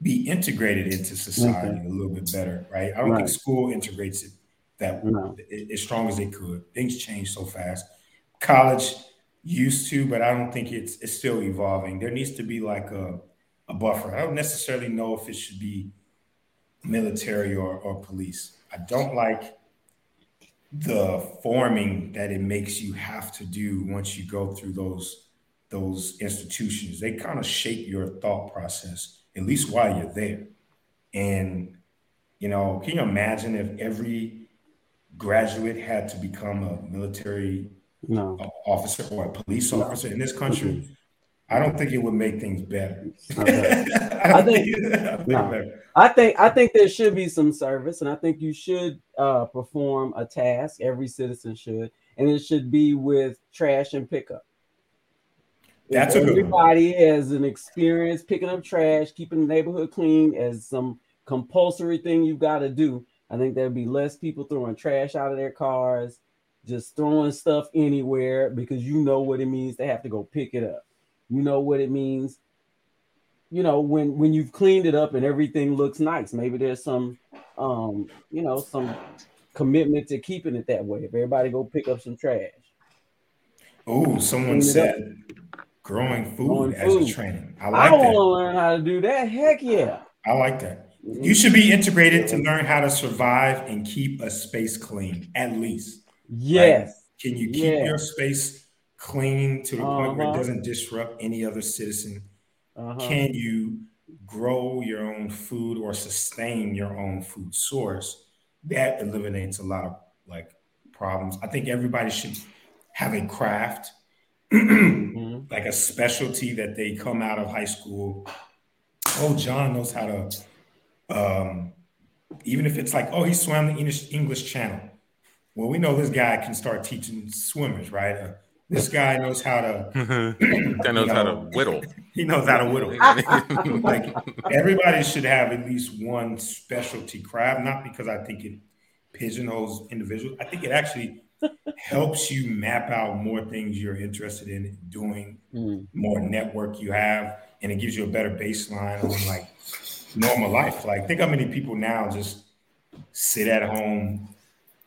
be integrated into society a little bit better, right? I don't right. think school integrates it that no. as strong as they could. Things change so fast. College used to, but I don't think it's it's still evolving. There needs to be like a, a buffer. I don't necessarily know if it should be military or, or police. I don't like the forming that it makes you have to do once you go through those those institutions. They kind of shape your thought process, at least while you're there. And you know, can you imagine if every graduate had to become a military no. officer or a police officer in this country, mm-hmm. I don't think it would make things better. I, I, think, think no. I think I think there should be some service, and I think you should uh, perform a task. Every citizen should, and it should be with trash and pickup. That's if a everybody has an experience picking up trash, keeping the neighborhood clean as some compulsory thing you've got to do. I think there'd be less people throwing trash out of their cars just throwing stuff anywhere because you know what it means to have to go pick it up. You know what it means. You know when when you've cleaned it up and everything looks nice. Maybe there's some, um, you know, some commitment to keeping it that way. If everybody go pick up some trash, Oh, someone said growing food growing as food. a training. I like I want to learn how to do that. Heck yeah. I like that. You should be integrated to learn how to survive and keep a space clean, at least. Yes. Right? Can you keep yes. your space clean to the uh-huh. point where it uh-huh. doesn't disrupt any other citizen? Uh-huh. Can you grow your own food or sustain your own food source? That eliminates a lot of like problems. I think everybody should have a craft, mm-hmm. like a specialty that they come out of high school. Oh, John knows how to, um, even if it's like, oh, he swam the English, English Channel. Well, we know this guy can start teaching swimmers, right? Uh, this guy knows how to. guy knows know, how to whittle. He knows how to whittle. like everybody should have at least one specialty craft, not because I think it pigeonholes individuals. I think it actually helps you map out more things you're interested in doing, mm. more network you have, and it gives you a better baseline on like normal life. Like think how many people now just sit at home,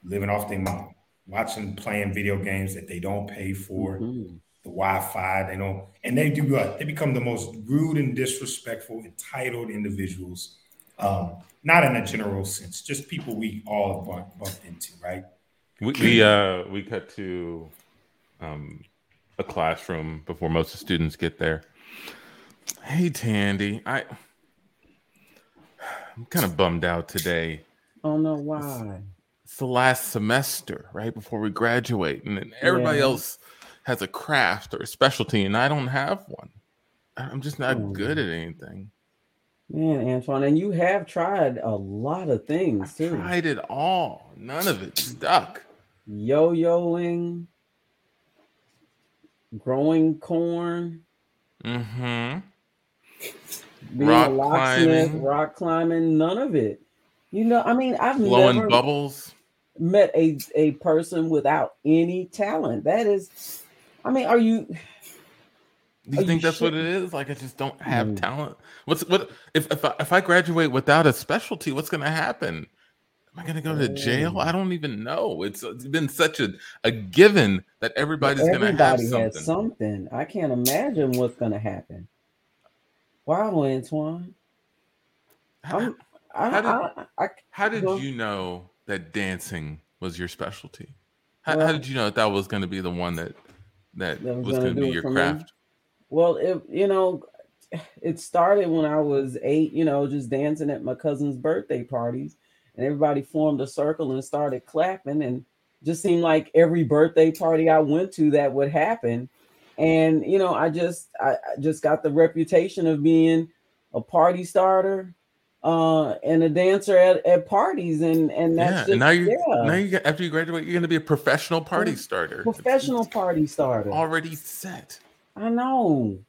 living off their mom, watching, playing video games that they don't pay for. Mm-hmm. The Wi-Fi, they don't, and they do what? They become the most rude and disrespectful, entitled individuals. Um, not in a general sense, just people we all bumped, bumped into, right? We we, uh, we cut to um, a classroom before most of the students get there. Hey Tandy, I I'm kind of bummed out today. Oh no, why? It's, the last semester, right before we graduate, and everybody yeah. else has a craft or a specialty, and I don't have one. I'm just not oh. good at anything. Man, Antoine, and you have tried a lot of things too. I tried it all. None of it stuck. Yo-yoing, growing corn. Mm-hmm. Being rock a locksmith, climbing. rock climbing, none of it. You know, I mean, I've blowing never bubbles. Met a a person without any talent. That is, I mean, are you? Do you think you that's what it is? Like I just don't have mm. talent. What's what if if I, if I graduate without a specialty? What's going to happen? Am I going to go to jail? I don't even know. It's, it's been such a, a given that everybody's going to have something. something. I can't imagine what's going to happen. Wow, Antoine. How, I, how did, I, how did you know that dancing was your specialty? How, well, how did you know that that was going to be the one that that, that was, was going to be your craft? Me? Well, it you know, it started when I was eight. You know, just dancing at my cousin's birthday parties, and everybody formed a circle and started clapping, and just seemed like every birthday party I went to that would happen. And you know, I just I, I just got the reputation of being a party starter uh and a dancer at, at parties and and that's yeah, just, and now you yeah. now you after you graduate you're going to be a professional party starter professional party starter already set I know.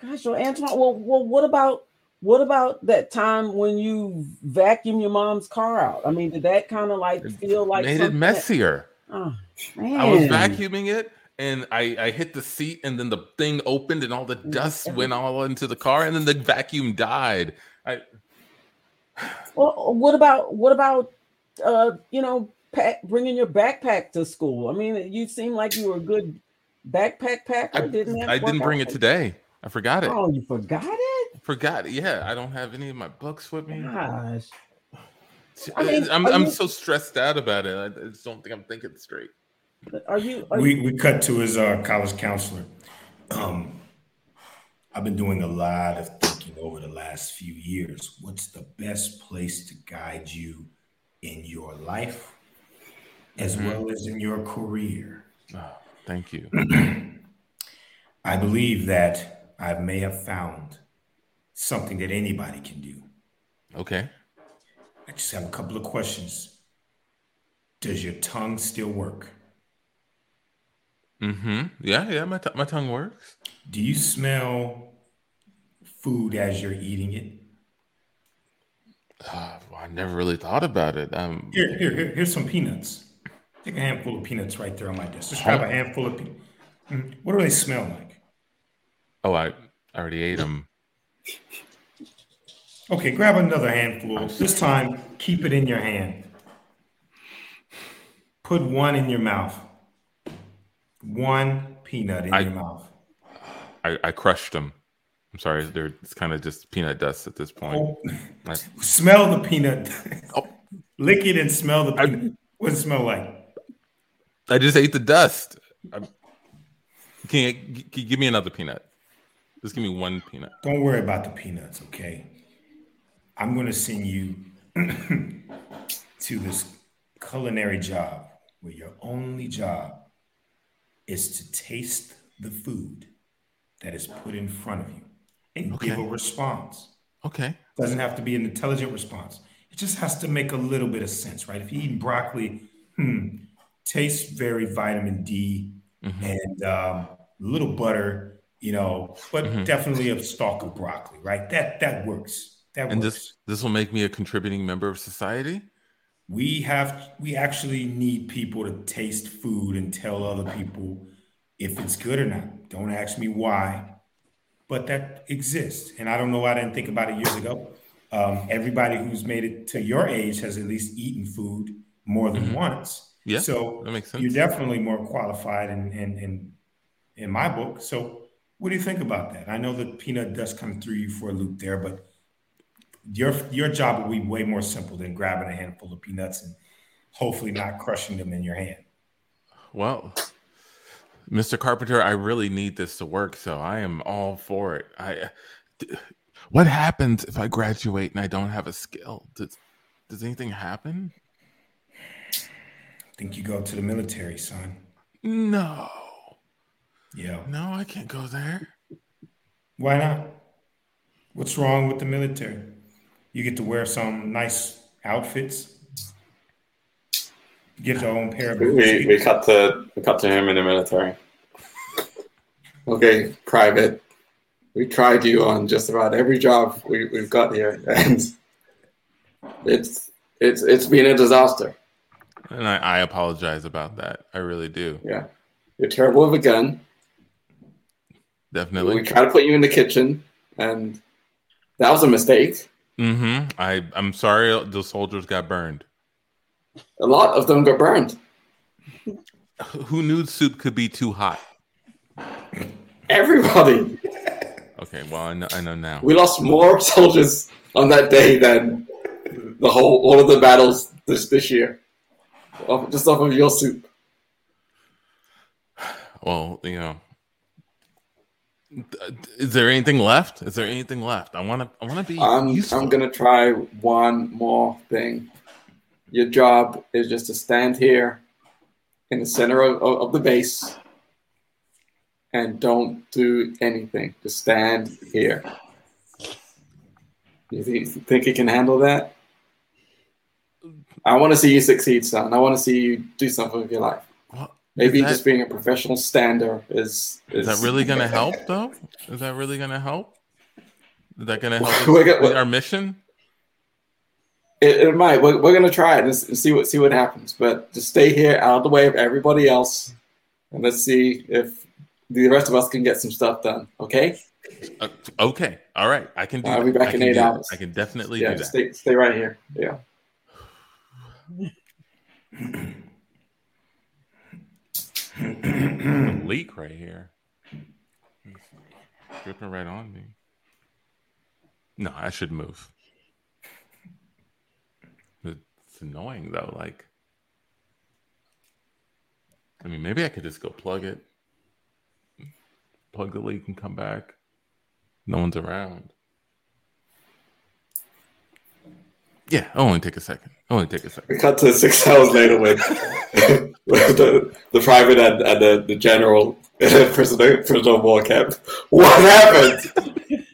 Gosh, well, Antoine, well, well, what about what about that time when you vacuum your mom's car out? I mean, did that kind of like feel like made it messier? That, oh, man. I was vacuuming it and I, I hit the seat and then the thing opened and all the dust went all into the car and then the vacuum died. I well, what about what about uh you know pack, bringing your backpack to school? I mean, you seem like you were a good backpack packer I, didn't I didn't bring it today. I forgot it. Oh, you forgot it? Forgot it. Yeah, I don't have any of my books with me. Gosh. I mean, I'm, I'm you, so stressed out about it. I just don't think I'm thinking straight. Are you? Are we you, we cut to his uh, college counselor. Um, I've been doing a lot of thinking over the last few years. What's the best place to guide you in your life, as mm-hmm. well as in your career? Oh. Thank you. I believe that I may have found something that anybody can do. Okay. I just have a couple of questions. Does your tongue still work? Mm-hmm. Yeah, yeah, my, t- my tongue works. Do you smell food as you're eating it? Uh, I never really thought about it. Um, here, here, here, here's some peanuts. Take a handful of peanuts right there on my desk. Just grab a handful of peanuts. Mm, what do they smell like? Oh, I already ate them. Okay, grab another handful. This time, keep it in your hand. Put one in your mouth. One peanut in I, your mouth. I, I crushed them. I'm sorry, they're it's kind of just peanut dust at this point. Oh. I, smell the peanut. Oh. Lick it and smell the peanut. what does it smell like? I just ate the dust. I'm, can, you, can you give me another peanut? Just give me one peanut. Don't worry about the peanuts, okay? I'm going to send you to this culinary job where your only job is to taste the food that is put in front of you and okay. give a response. Okay. Doesn't have to be an intelligent response. It just has to make a little bit of sense, right? If you eat broccoli, hmm, tastes very vitamin D mm-hmm. and um, a little butter, you know, but mm-hmm. definitely a stalk of broccoli, right? That that works. That and works. this this will make me a contributing member of society. We have we actually need people to taste food and tell other people if it's good or not. Don't ask me why, but that exists. And I don't know why I didn't think about it years ago. Um, everybody who's made it to your age has at least eaten food more than mm-hmm. once. Yeah, so that makes sense. You're definitely more qualified in, in in in my book. So what do you think about that? I know the peanut does come through you for a loop there, but your your job will be way more simple than grabbing a handful of peanuts and hopefully not crushing them in your hand. Well, Mr. Carpenter, I really need this to work, so I am all for it. I uh, what happens if I graduate and I don't have a skill? Does does anything happen? I think you go to the military, son. No. Yeah. No, I can't go there. Why not? What's wrong with the military? You get to wear some nice outfits. Get your own pair of boots. We, we cut to we cut to him in the military. okay, private. We tried you on just about every job we, we've got here, and it's it's it's been a disaster. And I, I apologize about that. I really do. Yeah, you're terrible with a gun. Definitely. We try to put you in the kitchen, and that was a mistake. Mm-hmm. I I'm sorry the soldiers got burned. A lot of them got burned. Who knew soup could be too hot? Everybody. Okay, well I know I know now. We lost more soldiers on that day than the whole all of the battles this this year. Just off of your soup. Well, you know, is there anything left? Is there anything left? I want to. I want to be. I'm. Useful. I'm gonna try one more thing. Your job is just to stand here in the center of, of the base and don't do anything. Just stand here. You think, you can handle that? I want to see you succeed, son. I want to see you do something with your life. Maybe that, just being a professional stander is, is. Is that really going to help, though? Is that really going to help? Is that going to help with our mission? It, it might. We're, we're going to try it and see what see what happens. But just stay here, out of the way of everybody else, and let's see if the rest of us can get some stuff done. Okay. Uh, okay. All right. I can do. I'll that. be back I in eight hours. I can definitely yeah, do that. Stay, stay right here. Yeah. leak right here. It's dripping right on me. No, I should move. It's annoying though. Like, I mean, maybe I could just go plug it, plug the leak, and come back. No one's around. Yeah, it'll only take a second. It'll only take a second. We cut to six hours later with, with the, the private and, and the, the general prisoner, prisoner war camp. What happened?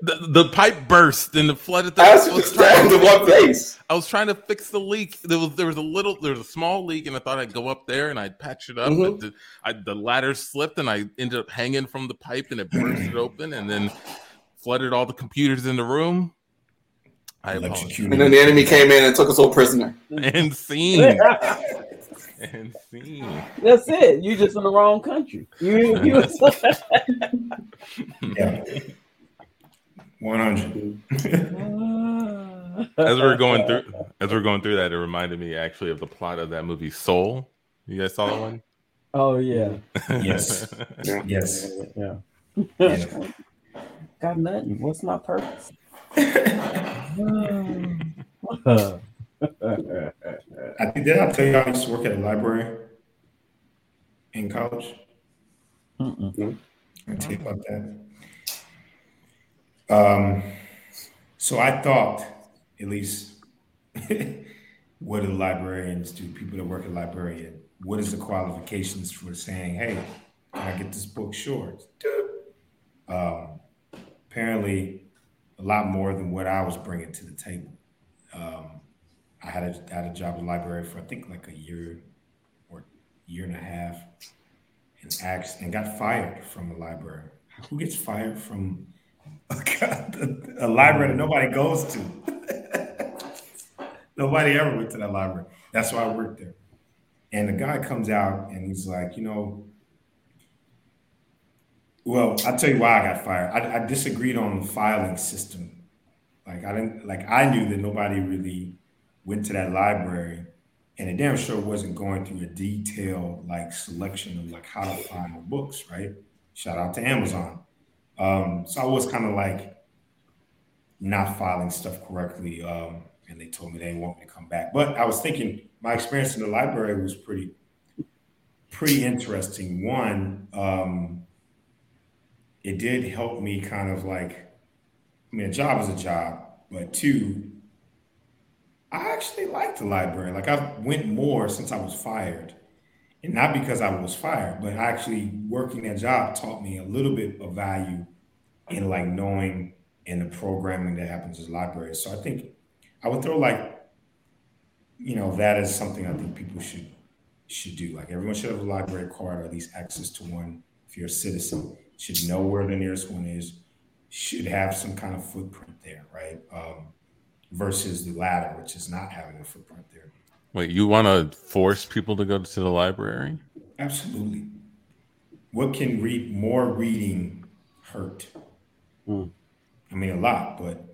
The, the pipe burst and the flooded. The, I was trying to one place. I was trying to fix the leak. There was there was a little there was a small leak, and I thought I'd go up there and I'd patch it up. Mm-hmm. The, I, the ladder slipped, and I ended up hanging from the pipe, and it bursted open, and then flooded all the computers in the room. I electrocuted. And then the enemy came in and took us all prisoner. And scene. and scene. That's it. You just in the wrong country. You, you yeah. One hundred. as we're going through, as we're going through that, it reminded me actually of the plot of that movie Soul. You guys saw that one? Oh yeah. Yes. Yeah. Yes. Yeah. Yeah. Got nothing. What's my purpose? I think did I tell you I used to work at a library in college? Mm-mm. I'll tell you about that. Um, so I thought, at least, what do librarians do? People that work at librarian, what is the qualifications for saying, "Hey, can I get this book short?" Um, apparently, a lot more than what I was bringing to the table. Um, I had a, had a job at the library for I think like a year or year and a half, and asked and got fired from the library. Who gets fired from a library that nobody goes to? nobody ever went to that library. That's why I worked there. And the guy comes out and he's like, you know, well, I'll tell you why I got fired. I, I disagreed on the filing system. Like I didn't like I knew that nobody really went to that library and it damn sure wasn't going through a detailed like selection of like how to find books, right? Shout out to Amazon. Um, so I was kind of like not filing stuff correctly. Um, and they told me they didn't want me to come back. But I was thinking my experience in the library was pretty, pretty interesting. One, um, it did help me kind of like, I mean, a job is a job, but two, I actually liked the library. Like I went more since I was fired. And not because I was fired, but actually working that job taught me a little bit of value in like knowing and the programming that happens as libraries. So I think I would throw like, you know, that is something I think people should should do. Like everyone should have a library card or at least access to one if you're a citizen. Should know where the nearest one is. Should have some kind of footprint there, right? Um, versus the latter, which is not having a footprint there. Wait, you want to force people to go to the library? Absolutely. What can read more reading hurt? Mm. I mean, a lot, but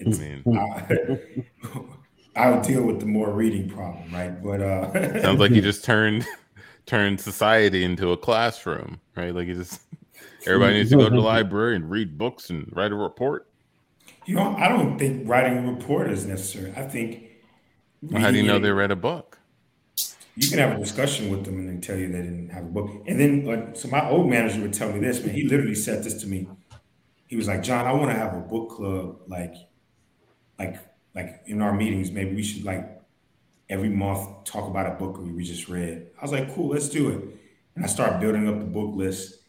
I mean. I'll deal with the more reading problem, right? But uh, sounds like you just turned turned society into a classroom, right? Like you just everybody needs to go to the library and read books and write a report. you know, I don't think writing a report is necessary. I think Well, how do you know they read a book? you can have a discussion with them and they tell you they didn't have a book. And then, like, so my old manager would tell me this, man. He literally said this to me. He was like, "John, I want to have a book club, like, like, like in our meetings. Maybe we should like every month talk about a book we just read." I was like, "Cool, let's do it." And I started building up the book list.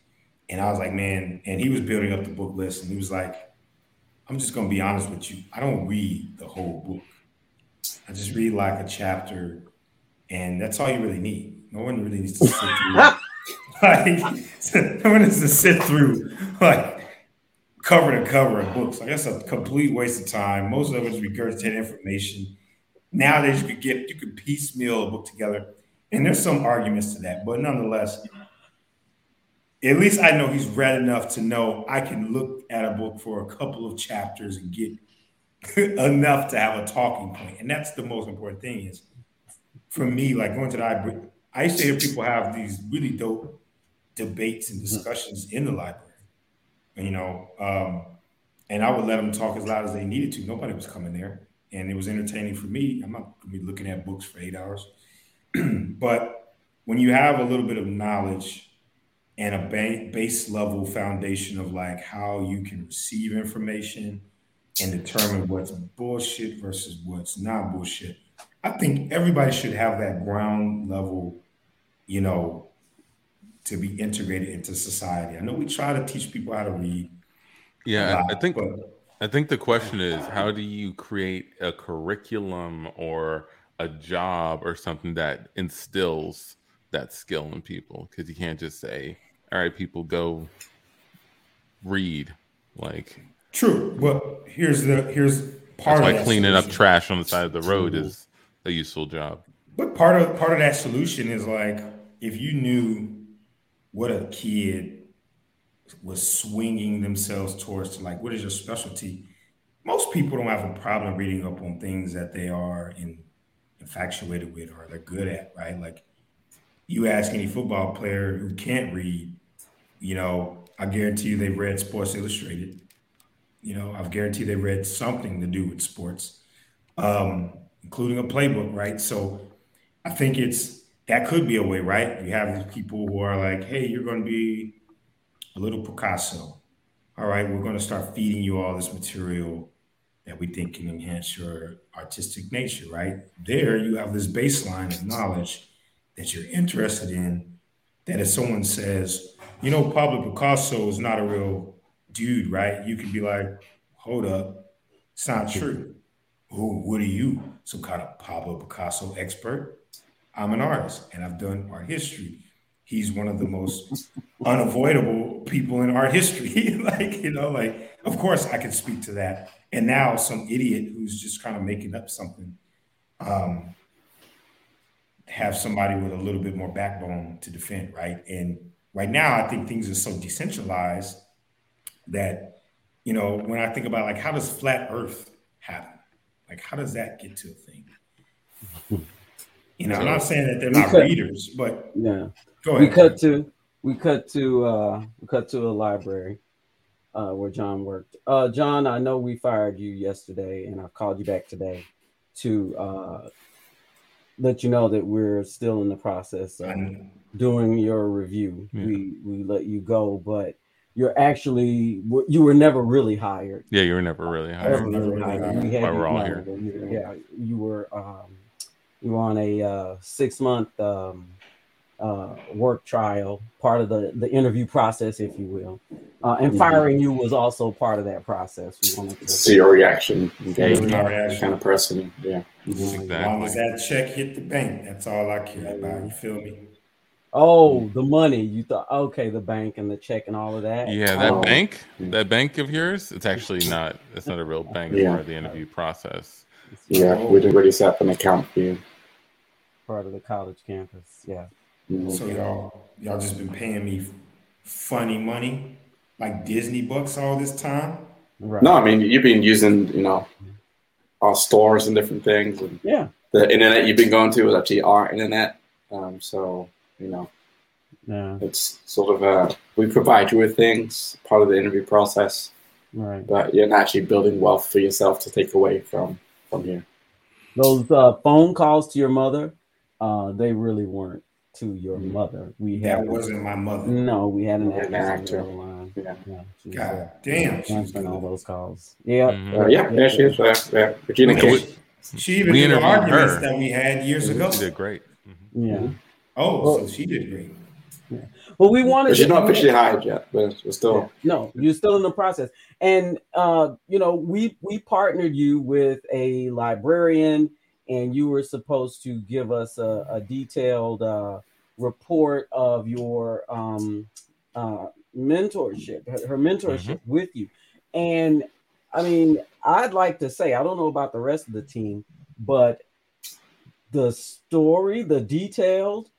And I was like, "Man," and he was building up the book list, and he was like, "I'm just gonna be honest with you. I don't read the whole book. I just read like a chapter." and that's all you really need. No one really needs to sit through like no one needs to sit through like cover to cover of books. Like that's a complete waste of time. Most of it is regurgitated information. Nowadays you could get you could piecemeal a book together, and there's some arguments to that, but nonetheless, at least I know he's read enough to know I can look at a book for a couple of chapters and get enough to have a talking point, and that's the most important thing. Is for me, like going to the library, I used to hear people have these really dope debates and discussions in the library. You know, um, and I would let them talk as loud as they needed to. Nobody was coming there, and it was entertaining for me. I'm not going to be looking at books for eight hours, but when you have a little bit of knowledge and a ba- base level foundation of like how you can receive information and determine what's bullshit versus what's not bullshit. I think everybody should have that ground level, you know, to be integrated into society. I know we try to teach people how to read. Yeah, I- I think but I think the question is how do you create a curriculum or a job or something that instills that skill in people? Because you can't just say, "All right, people go read." Like true. But here's the here's part that's of why that cleaning up solution. trash on the side of the road is a useful job. But part of part of that solution is like if you knew what a kid was swinging themselves towards to like what is your specialty most people don't have a problem reading up on things that they are in, infatuated with or they're good at right like you ask any football player who can't read, you know, I guarantee you they've read Sports Illustrated. You know, I've guaranteed they read something to do with sports, um, including a playbook, right? So I think it's that could be a way, right? You have people who are like, hey, you're going to be a little Picasso. All right, we're going to start feeding you all this material that we think can enhance your artistic nature, right? There, you have this baseline of knowledge that you're interested in. That if someone says, you know, Pablo Picasso is not a real dude, right? You could be like, hold up, it's not true. Who, what are you? Some kind of Pablo Picasso expert? I'm an artist and I've done art history. He's one of the most unavoidable people in art history. like, you know, like, of course I can speak to that. And now some idiot who's just kind of making up something um, have somebody with a little bit more backbone to defend, right? And right now, I think things are so decentralized that, you know, when I think about like how does flat Earth happen? Like how does that get to a thing? You know, I'm not saying that they're not cut, readers, but yeah. Go ahead. We cut to we cut to uh we cut to a library uh where John worked. Uh John, I know we fired you yesterday and I've called you back today to uh let you know that we're still in the process of doing your review. Yeah. We we let you go, but you're actually you were never really hired. Yeah, you were never really hired. Never really hired. We had we're all here. yeah, you were um, you were on a uh, six month um, uh, work trial, part of the the interview process, if you will, uh, and mm-hmm. firing you was also part of that process. We wanted to see your reaction, engage, reaction. kind of person. Yeah, exactly. As long as that check hit the bank, that's all I care about. You feel me? Oh, the money. You thought okay, the bank and the check and all of that. Yeah, that oh. bank, that bank of yours, it's actually not. It's not a real bank. Yeah. part of the interview process. Yeah, we did already set up an account for you. Part of the college campus. Yeah. Mm-hmm. So y'all, y'all just been paying me funny money, like Disney bucks, all this time. Right. No, I mean you've been using, you know, our stores and different things, and yeah, the internet you've been going to was actually our internet. Um, so you know. Yeah. It's sort of a we provide you with things, part of the interview process. Right. But you're not actually building wealth for yourself to take away from from here. Those uh, phone calls to your mother, uh, they really weren't to your mm-hmm. mother. We had that wasn't my mother. No, we had an actor. Line. Yeah. yeah God uh, damn, answering all those calls. Yeah, mm-hmm. uh, yeah, yeah, she is. Uh, yeah, Regina okay. She even did the arguments her. that we had years ago. She did great. Mm-hmm. Yeah. Oh, well, so she did great. Yeah. Well, we wanted. But she's not officially hired yet, but we're still. Yeah. No, you're still in the process, and uh, you know, we we partnered you with a librarian, and you were supposed to give us a, a detailed uh, report of your um, uh, mentorship, her, her mentorship mm-hmm. with you, and I mean, I'd like to say I don't know about the rest of the team, but the story, the detailed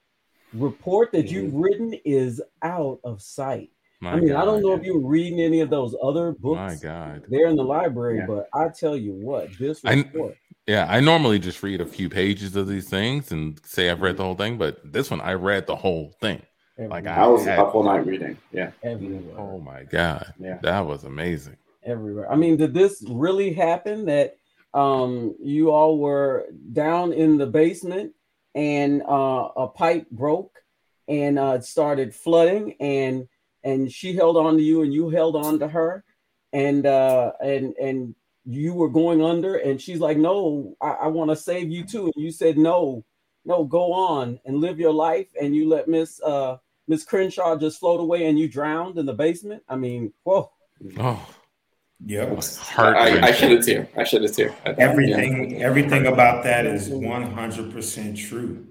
report that you've written is out of sight. My I mean, God, I don't know if you were reading any of those other books. My God, they're in the library, yeah. but I tell you what, this report. I, yeah, I normally just read a few pages of these things and say I've read the whole thing, but this one I read the whole thing. Everywhere. Like I, I was had, up all night reading. Yeah. Everywhere. Oh my God. Yeah. That was amazing. Everywhere. I mean, did this really happen that um you all were down in the basement and uh, a pipe broke and uh, started flooding and and she held on to you and you held on to her. And uh, and and you were going under and she's like no i, I want to save you too. And you said no no go on and live your life. And you let miss uh miss crenshaw just float away and you drowned in the basement. I mean whoa. Oh yeah, I, I should have too. I should have too. Everything, yeah. everything about that is one hundred percent true.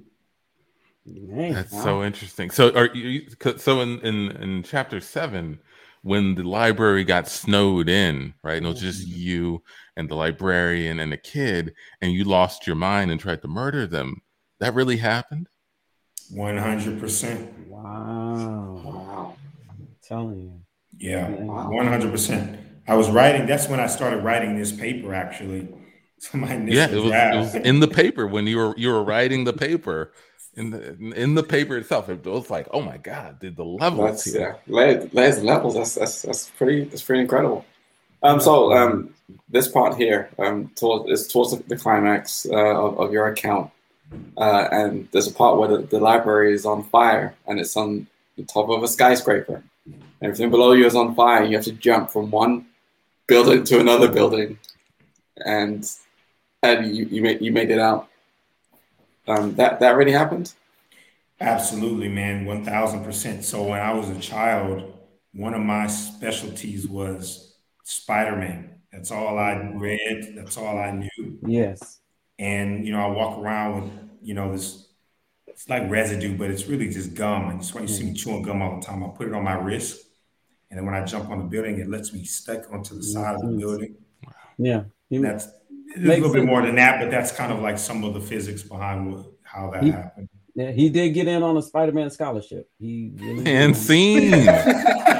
That's wow. so interesting. So, are you? So, in in in chapter seven, when the library got snowed in, right? And it was just mm-hmm. you and the librarian and a kid, and you lost your mind and tried to murder them. That really happened. One hundred percent. Wow! Wow! I'm telling you. Yeah, one hundred percent. I was writing. That's when I started writing this paper. Actually, so my yeah, it was, it was, in the paper when you were you were writing the paper. in the in the paper itself. It was like, oh my god, did the levels that's, here. Yeah, layers, layers levels. That's that's that's pretty that's pretty incredible. Um, so um, this part here um, towards, is towards the climax uh, of, of your account, uh, and there's a part where the, the library is on fire and it's on the top of a skyscraper. Everything below you is on fire. You have to jump from one building to another building, and and you you made you made it out. Um, that that really happened. Absolutely, man, one thousand percent. So when I was a child, one of my specialties was Spider Man. That's all I read. That's all I knew. Yes. And you know, I walk around with you know this. It's like residue, but it's really just gum. And that's why you see me chewing gum all the time. I put it on my wrist, and then when I jump on the building, it lets me stick onto the side of the building. Yeah. And that's a little bit more than that, but that's kind of like some of the physics behind what, how that he, happened. Yeah, he did get in on a Spider-Man scholarship. He really and scene.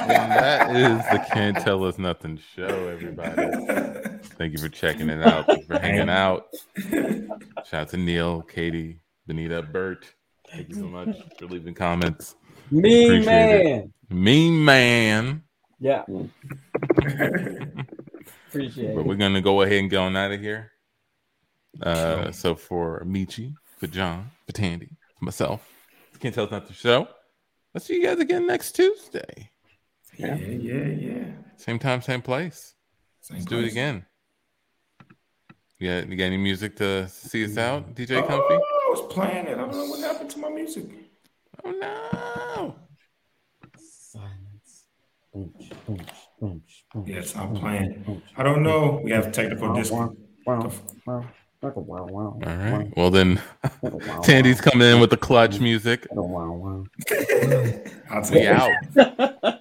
that is the can't tell us nothing show, everybody. Thank you for checking it out. for hanging out. Shout out to Neil, Katie, Benita, Bert. Thank you so much for leaving comments. Mean man. It. Mean man. Yeah. Appreciate but it. we're gonna go ahead and get on out of here. Uh, so for Michi, for John, for Tandy, for myself, can't tell it's not the show. Let's see you guys again next Tuesday. Yeah, yeah, yeah. Same time, same place. Same Let's place. do it again. You got, you got any music to see us out, DJ Comfy? Oh, I was playing it. I don't know what happened to my music. Oh no! Silence. Yes, I'm playing. I don't know. We have technical difficulties. Wow, wow, All right. Well then, Tandy's coming in with the clutch music. Wow, wow. I'll take out.